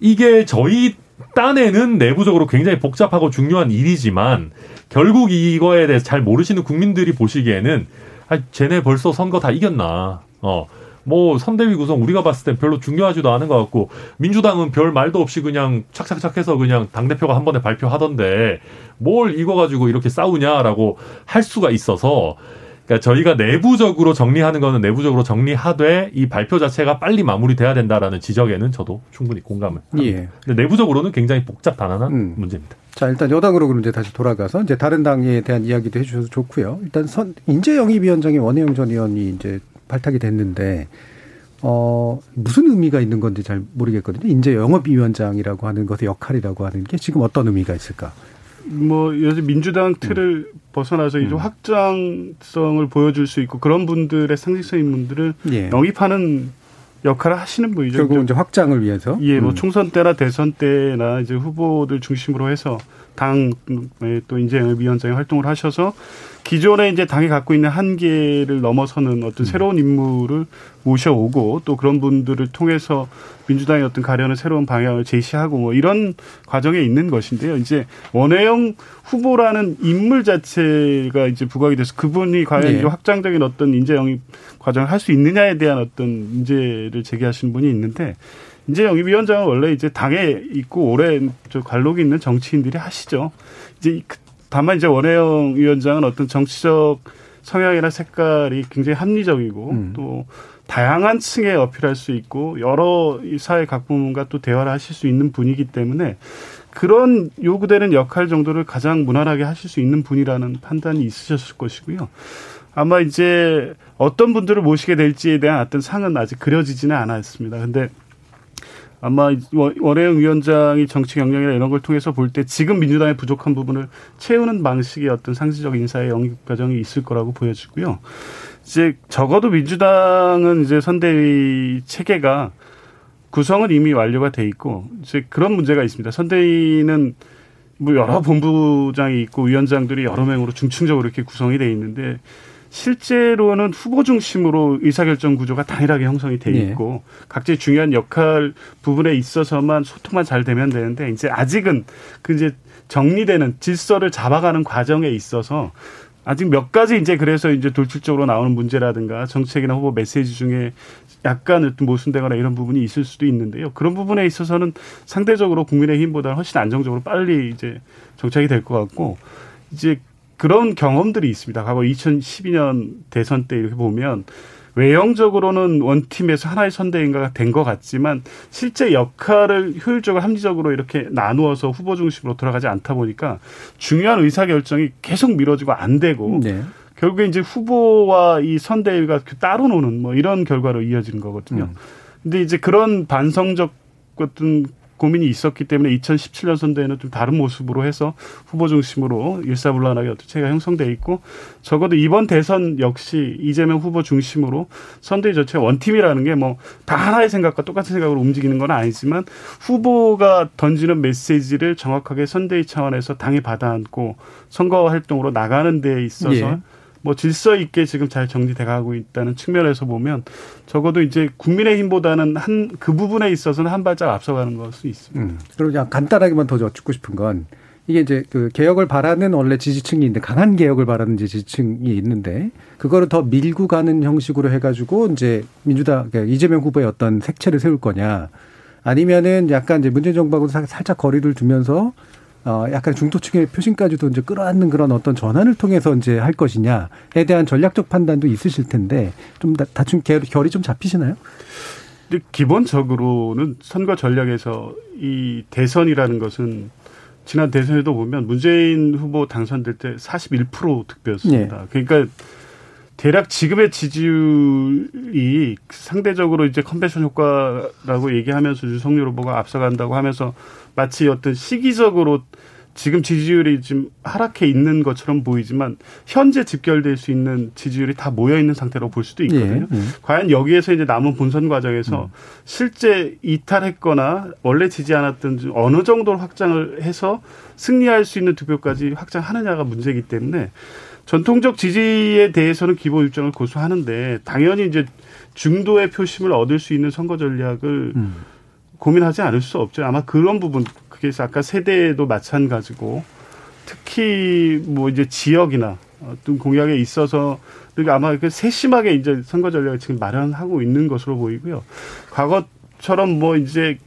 이게 저희 딴에는 내부적으로 굉장히 복잡하고 중요한 일이지만 결국 이거에 대해서 잘 모르시는 국민들이 보시기에는 아, 쟤네 벌써 선거 다 이겼나. 어. 뭐 선대위 구성 우리가 봤을 땐 별로 중요하지도 않은 것 같고 민주당은 별 말도 없이 그냥 착착착 해서 그냥 당 대표가 한 번에 발표하던데 뭘 이거 가지고 이렇게 싸우냐라고 할 수가 있어서 그러니까 저희가 내부적으로 정리하는 거는 내부적으로 정리하되 이 발표 자체가 빨리 마무리돼야 된다라는 지적에는 저도 충분히 공감을 합니다. 예. 근데 내부적으로는 굉장히 복잡 단단한 음. 문제입니다. 자, 일단 여당으로 그럼 이제 다시 돌아가서 이제 다른 당에 대한 이야기도 해 주셔서 좋고요. 일단 선 인재 영입위원장의 원혜영 전 의원이 이제 발탁이 됐는데 어, 무슨 의미가 있는 건지 잘 모르겠거든요. 인재 영업위원장이라고 하는 것의 역할이라고 하는 게 지금 어떤 의미가 있을까? 뭐 요즘 민주당 틀을 음. 벗어나서 이제 음. 확장성을 보여줄 수 있고 그런 분들의 상징성 인물들을 예. 영입하는 역할을 하시는 분이죠. 결국 이제 확장을 위해서. 예, 뭐 음. 총선 때나 대선 때나 이제 후보들 중심으로 해서 당에 또 이제 위원장의 활동을 하셔서 기존에 이제 당이 갖고 있는 한계를 넘어서는 어떤 음. 새로운 인물을 모셔오고 또 그런 분들을 통해서 민주당의 어떤 가려는 새로운 방향을 제시하고 뭐 이런 과정에 있는 것인데요. 이제 원혜영 후보라는 인물 자체가 이제 부각이 돼서 그분이 과연 네. 확장적인 어떤 인재 영입 과정을 할 수 있느냐에 대한 어떤 문제를 제기하시는 분이 있는데 이제 영입위원장은 원래 이제 당에 있고 저 관록이 있는 정치인들이 하시죠. 이제 그 다만 이제 원혜영 위원장은 어떤 정치적 성향이나 색깔이 굉장히 합리적이고 음. 또 다양한 층에 어필할 수 있고 여러 사회 각 부문과 또 대화를 하실 수 있는 분이기 때문에 그런 요구되는 역할 정도를 가장 무난하게 하실 수 있는 분이라는 판단이 있으셨을 것이고요. 아마 이제 어떤 분들을 모시게 될지에 대한 어떤 상은 아직 그려지지는 않았습니다. 근데 아마 원혜영 위원장이 정치 경력이나 이런 걸 통해서 볼 때 지금 민주당의 부족한 부분을 채우는 방식의 어떤 상시적 인사의 영입 과정이 있을 거라고 보여지고요. 이제 적어도 민주당은 이제 선대위 체계가 구성은 이미 완료가 돼 있고 이제 그런 문제가 있습니다. 선대위는 뭐 여러 본부장이 있고 위원장들이 여러 명으로 중층적으로 이렇게 구성이 돼 있는데 실제로는 후보 중심으로 의사결정 구조가 단일하게 형성이 돼 네. 있고 네. 각자의 중요한 역할 부분에 있어서만 소통만 잘 되면 되는데 이제 아직은 그 이제 정리되는 질서를 잡아가는 과정에 있어서 아직 몇 가지 이제 그래서 이제 돌출적으로 나오는 문제라든가 정책이나 후보 메시지 중에 약간 모순되거나 이런 부분이 있을 수도 있는데요. 그런 부분에 있어서는 상대적으로 국민의힘보다 훨씬 안정적으로 빨리 이제 정착이 될 것 같고 이제 그런 경험들이 있습니다. 과거 2012년 대선 때 이렇게 보면 외형적으로는 원팀에서 하나의 선대인가가 된 것 같지만 실제 역할을 효율적으로 합리적으로 이렇게 나누어서 후보 중심으로 돌아가지 않다 보니까 중요한 의사 결정이 계속 미뤄지고 안 되고 네. 결국에 이제 후보와 이 선대위가 따로 노는 뭐 이런 결과로 이어지는 거거든요. 음. 근데 이제 그런 반성적 어떤 고민이 있었기 때문에 2017년 선대에는 좀 다른 모습으로 해서 후보 중심으로 일사불란하게 어떤 체가 형성돼 있고 적어도 이번 대선 역시 이재명 후보 중심으로 선대위 전체 원팀이라는 게 뭐 다 하나의 생각과 똑같은 생각으로 움직이는 건 아니지만 후보가 던지는 메시지를 정확하게 선대위 차원에서 당에 받아안고 선거 활동으로 나가는 데 있어서 예. 뭐 질서 있게 지금 잘 정리돼 가고 있다는 측면에서 보면 적어도 이제 국민의힘보다는 한 그 부분에 있어서는 한 발짝 앞서가는 것수 있습니다. 음. 그리고 그냥 간단하게만 더 여쭙고 싶은 건 이게 이제 그 개혁을 바라는 원래 지지층이 있는데 강한 개혁을 바라는 지지층이 있는데 그거를 더 밀고 가는 형식으로 해가지고 이제 민주당 그러니까 이재명 후보의 어떤 색채를 세울 거냐 아니면은 약간 이제 문재인 정부하고 살- 살짝 거리를 두면서 어 약간 중도층의 표심까지도 이제 끌어안는 그런 어떤 전환을 통해서 이제 할 것이냐에 대한 전략적 판단도 있으실 텐데 좀 다- 다충 결- 결이 좀 잡히시나요? 근데 기본적으로는 선거 전략에서 이 대선이라는 것은 지난 대선에도 보면 문재인 후보 당선될 때 41% 득표였습니다. 그러니까 대략 지금의 지지율이 상대적으로 이제 컨벤션 효과라고 얘기하면서 윤석열 후보가 앞서간다고 하면서 마치 어떤 시기적으로 지금 지지율이 지금 하락해 있는 것처럼 보이지만 현재 집결될 수 있는 지지율이 다 모여 있는 상태로 볼 수도 있거든요. 예, 예. 과연 여기에서 이제 남은 본선 과정에서 실제 이탈했거나 원래 지지 않았던 좀 어느 정도로 확장을 해서 승리할 수 있는 득표까지 확장하느냐가 문제이기 때문에 전통적 지지에 대해서는 기본 일정을 고수하는데 당연히 이제 중도의 표심을 얻을 수 있는 선거 전략을 음. 고민하지 않을 수 없죠. 아마 그런 부분 그게 아까 세대도 마찬가지고 특히 뭐 이제 지역이나 어떤 공약에 있어서 그러니까 아마 그 세심하게 이제 선거 전략을 지금 마련하고 있는 것으로 보이고요. 과거처럼 뭐 이제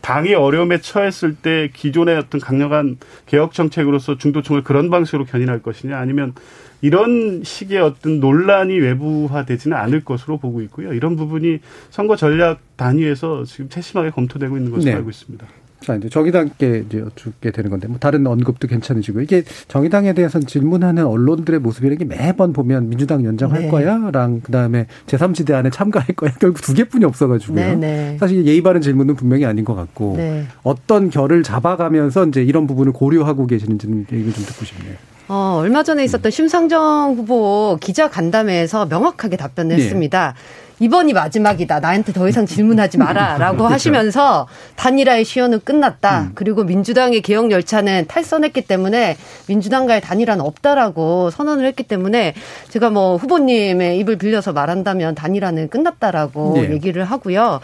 당이 어려움에 처했을 때 기존의 어떤 강력한 개혁 정책으로서 중도층을 그런 방식으로 견인할 것이냐 아니면 이런 식의 어떤 논란이 외부화되지는 않을 것으로 보고 있고요. 이런 부분이 선거 전략 단위에서 지금 세심하게 검토되고 있는 것으로 네. 알고 있습니다. 자, 이제 정의당께 이제 여쭙게 되는 건데, 뭐 다른 언급도 괜찮으시고, 이게 정의당에 대해서는 질문하는 언론들의 모습이라는 게 매번 보면 민주당 연장할 네. 거야? 랑, 그 다음에 제3지대 안에 참가할 거야? 결국 두 개뿐이 없어가지고요. 네 네. 사실 예의 바른 질문은 분명히 아닌 것 같고, 네. 어떤 결을 잡아가면서 이제 이런 부분을 고려하고 계시는지는 얘기 좀 듣고 싶네요. 어, 얼마 전에 있었던 심상정 후보 기자 간담회에서 명확하게 답변을 예. 했습니다. 이번이 마지막이다. 나한테 더 이상 질문하지 마라. 라고 하시면서 단일화의 시효는 끝났다. 그리고 민주당의 개혁 열차는 탈선했기 때문에 민주당과의 단일화는 없다라고 선언을 했기 때문에 제가 뭐 후보님의 입을 빌려서 말한다면 단일화는 끝났다라고 예. 얘기를 하고요.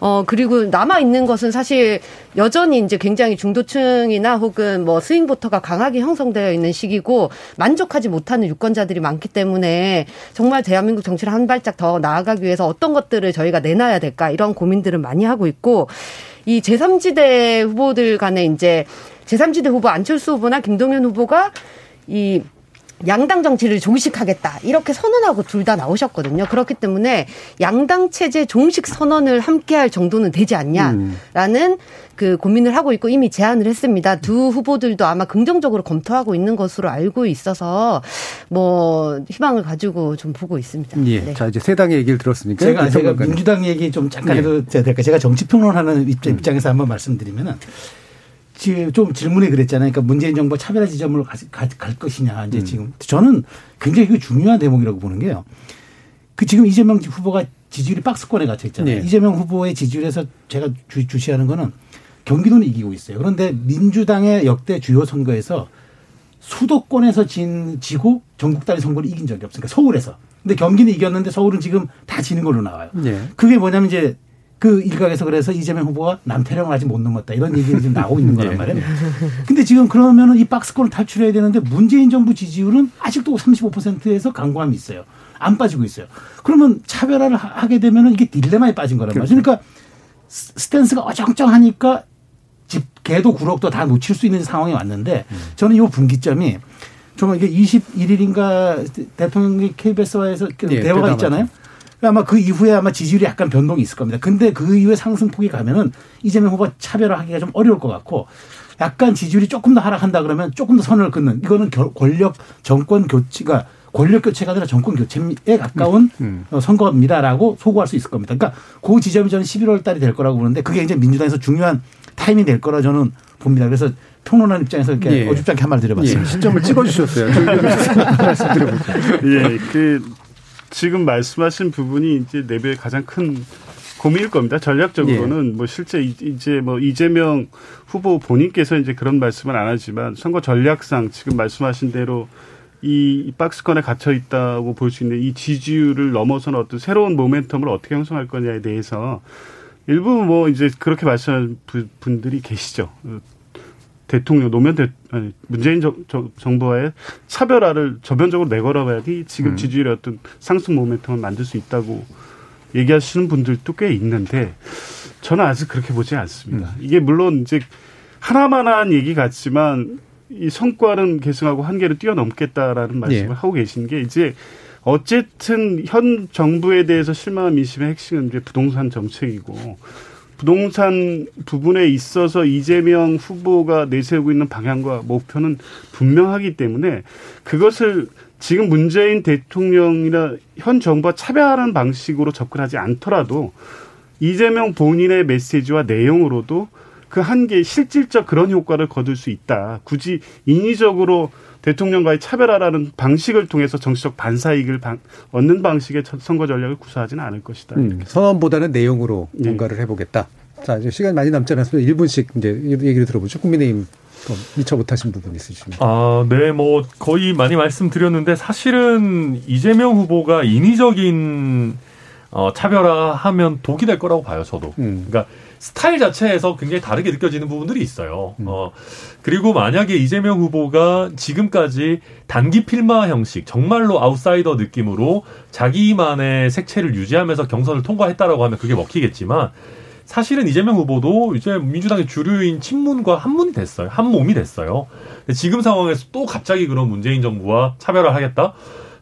어, 그리고 남아있는 것은 사실 여전히 이제 굉장히 중도층이나 혹은 뭐 스윙보터가 강하게 형성되어 있는 시기고 만족하지 못하는 유권자들이 많기 때문에 정말 대한민국 정치를 한 발짝 더 나아가기 위해서 어떤 것들을 저희가 내놔야 될까 이런 고민들을 많이 하고 있고 이 제3지대 후보들 간에 이제 제3지대 후보 안철수 후보나 김동연 후보가 이 양당 정치를 종식하겠다 이렇게 선언하고 둘 다 나오셨거든요. 그렇기 때문에 양당 체제 종식 선언을 함께할 정도는 되지 않냐라는 그 고민을 하고 있고 이미 제안을 했습니다. 두 후보들도 아마 긍정적으로 검토하고 있는 것으로 알고 있어서 뭐 희망을 가지고 좀 보고 있습니다. 예. 네. 자, 이제 세 당의 얘기를 들었으니까. 제가 제가. 민주당 얘기 좀 잠깐 예. 해도 될까? 제가 정치 평론하는 입장- 입장에서 한번 말씀드리면은 좀 질문에 그랬잖아요. 그러니까 문재인 정부 차별화 지점으로 갈 것이냐 이제 지금 저는 굉장히 그 중요한 대목이라고 보는 게요. 그 지금 이재명 후보가 지지율이 박스권에 갇혀 있잖아요. 네. 이재명 후보의 지지율에서 제가 주, 주시하는 거는 경기도는 이기고 있어요. 그런데 민주당의 역대 주요 선거에서 수도권에서 진 지고 전국 단위 선거를 이긴 적이 없으니까 서울에서. 근데 경기는 이겼는데 서울은 지금 다 지는 걸로 나와요. 예. 그게 뭐냐면 이제 그 일각에서 그래서 이재명 후보가 남태령을 아직 못 넘었다 이런 얘기가 지금 나오고 있는 거란 네. 말이에요. 근데 지금 그러면은 이 박스권을 탈출해야 되는데 문재인 정부 지지율은 아직도 35%에서 강고함이 있어요. 안 빠지고 있어요. 그러면 차별화를 하- 하게 되면은 이게 딜레마에 빠진 거란 말이죠. 그러니까 스- 스탠스가 어정쩡하니까 게도 구럭도 다 놓칠 수 있는 상황이 왔는데 저는 이 분기점이 정말 이게 21일인가 대통령이 KBS와에서 그 예, 대화가. 있잖아요. 아마 그 이후에 아마 지지율이 약간 변동이 있을 겁니다. 근데 그 이후에 상승폭이 가면은 이재명 후보가 차별화하기가 좀 어려울 것 같고 약간 지지율이 조금 더 하락한다 그러면 조금 더 선을 긋는 이거는 결- 권력 정권 교체가 권력 교체가 아니라 정권 교체에 가까운 음. 어, 선거입니다라고 소구할 수 있을 겁니다. 그러니까 그 지점이 저는 11월 달이 될 거라고 보는데 그게 이제 민주당에서 중요한 타임이 될 거라 저는 봅니다. 그래서 평론하는 입장에서 이렇게 예. 어줍지 않게 한말 드려봤습니다. 예, 시점을 찍어주셨어요. 말씀 드려보죠. 예, 그 지금 말씀하신 부분이 이제 내부의 가장 큰 고민일 겁니다. 전략적으로는 뭐 실제 이- 이제 뭐 이재명 후보 본인께서 이제 그런 말씀은 안 하지만 선거 전략상 지금 말씀하신 대로 이 박스권에 gat혀 있다고 볼 수 있는 이 지지율을 넘어서는 어떤 새로운 모멘텀을 어떻게 형성할 거냐에 대해서 일부 뭐 이제 그렇게 말씀하는 부- 분들이 계시죠. 어, 대통령 노무현 대 아니 문재인 정, 정, 정부와의 차별화를 저변적으로 내걸어봐야지 지금 지지율의 어떤 상승 모멘텀을 만들 수 있다고 얘기하시는 분들도 꽤 있는데 저는 아직 그렇게 보지 않습니다. 이게 물론 이제 하나만한 얘기 같지만 이 성과는 계승하고 한계를 뛰어넘겠다라는 말씀을 예. 하고 계신 게 이제 어쨌든 현 정부에 대해서 실망한 민심의 핵심은 이제 부동산 정책이고 부동산 부분에 있어서 이재명 후보가 내세우고 있는 방향과 목표는 분명하기 때문에 그것을 지금 문재인 대통령이나 현 정부와 차별하는 방식으로 접근하지 않더라도 이재명 본인의 메시지와 내용으로도 그 한계 실질적 그런 효과를 거둘 수 있다. 굳이 인위적으로 대통령과의 차별화라는 방식을 통해서 정치적 반사 이익을 방- 얻는 방식의 첫- 선거 전략을 구사하지는 않을 것이다. 음, 선언보다는 내용으로 예. 뭔가를 해보겠다. 자, 이제 시간 많이 남지 않았으면 1분씩 이제 얘기를 들어보죠. 국민의힘 또 미처 못하신 부분 있으시면. 아, 네, 뭐 거의 많이 말씀드렸는데 사실은 이재명 후보가 인위적인 어, 차별화하면 독이 될 거라고 봐요, 저도. 음. 그러니까 스타일 자체에서 굉장히 다르게 느껴지는 부분들이 있어요. 음. 어, 그리고 만약에 이재명 후보가 지금까지 단기 필마 형식, 정말로 아웃사이더 느낌으로 자기만의 색채를 유지하면서 경선을 통과했다라고 하면 그게 먹히겠지만 사실은 이재명 후보도 이제 민주당의 주류인 친문과 한문이 됐어요. 한 몸이 됐어요. 지금 상황에서 또 갑자기 그런 문재인 정부와 차별화하겠다?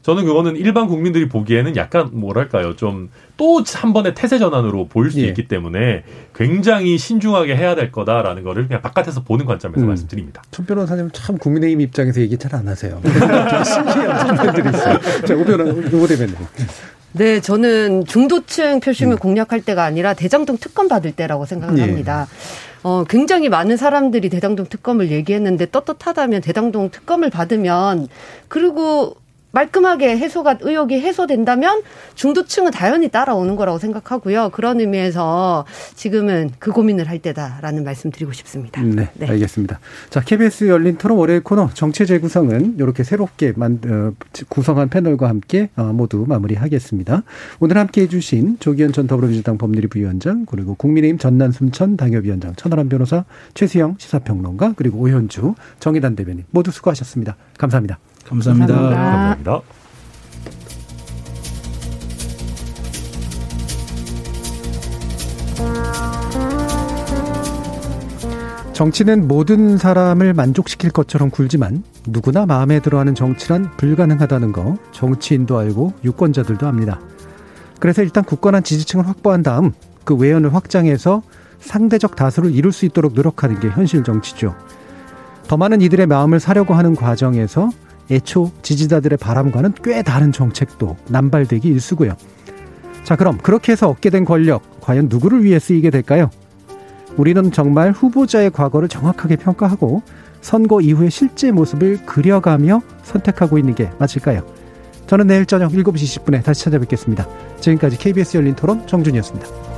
저는 그거는 일반 국민들이 보기에는 약간 뭐랄까요 좀 또 한 번의 태세 전환으로 보일 수 예. 있기 때문에 굉장히 신중하게 해야 될 거다라는 거를 그냥 바깥에서 보는 관점에서 음. 말씀드립니다. 천 변호사님 참 국민의힘 입장에서 얘기 잘 안 하세요. 신기한 장면들이 있어요. 자, 오 변호, 오 대변인. 네, 저는 중도층 표심을 공략할 때가 아니라 대장동 특검 받을 때라고 생각을 예. 합니다. 어, 굉장히 많은 사람들이 대장동 특검을 얘기했는데 떳떳하다면 대장동 특검을 받으면 그리고 말끔하게 해소가 의혹이 해소된다면 중도층은 당연히 따라오는 거라고 생각하고요. 그런 의미에서 지금은 그 고민을 할 때다라는 말씀 드리고 싶습니다. 네, 알겠습니다. 자, KBS 열린 토론 월요일 코너 정체 재구성은 이렇게 새롭게 만, 어, 구성한 패널과 함께 어, 모두 마무리하겠습니다. 오늘 함께 해 주신 조기현 전 더불어민주당 법률위원장 그리고 국민의힘 전남 순천 당협위원장 천하람 변호사 최수영 시사평론가 그리고 오현주 정의단 대변인 모두 수고하셨습니다. 감사합니다. 감사합니다. 감사합니다. 감사합니다. 정치는 모든 사람을 만족시킬 것처럼 굴지만 누구나 마음에 들어하는 정치란 불가능하다는 거 정치인도 알고 유권자들도 압니다. 그래서 일단 굳건한 지지층을 확보한 다음 그 외연을 확장해서 상대적 다수를 이룰 수 있도록 노력하는 게 현실 정치죠. 더 많은 이들의 마음을 사려고 하는 과정에서 애초 지지자들의 바람과는 꽤 다른 정책도 남발되기 일쑤고요. 자, 그럼 그렇게 해서 얻게 된 권력 과연 누구를 위해 쓰이게 될까요? 우리는 정말 후보자의 과거를 정확하게 평가하고 선거 이후의 실제 모습을 그려가며 선택하고 있는 게 맞을까요? 저는 내일 저녁 7시 20분에 다시 찾아뵙겠습니다. 지금까지 KBS 열린 토론 정준이었습니다.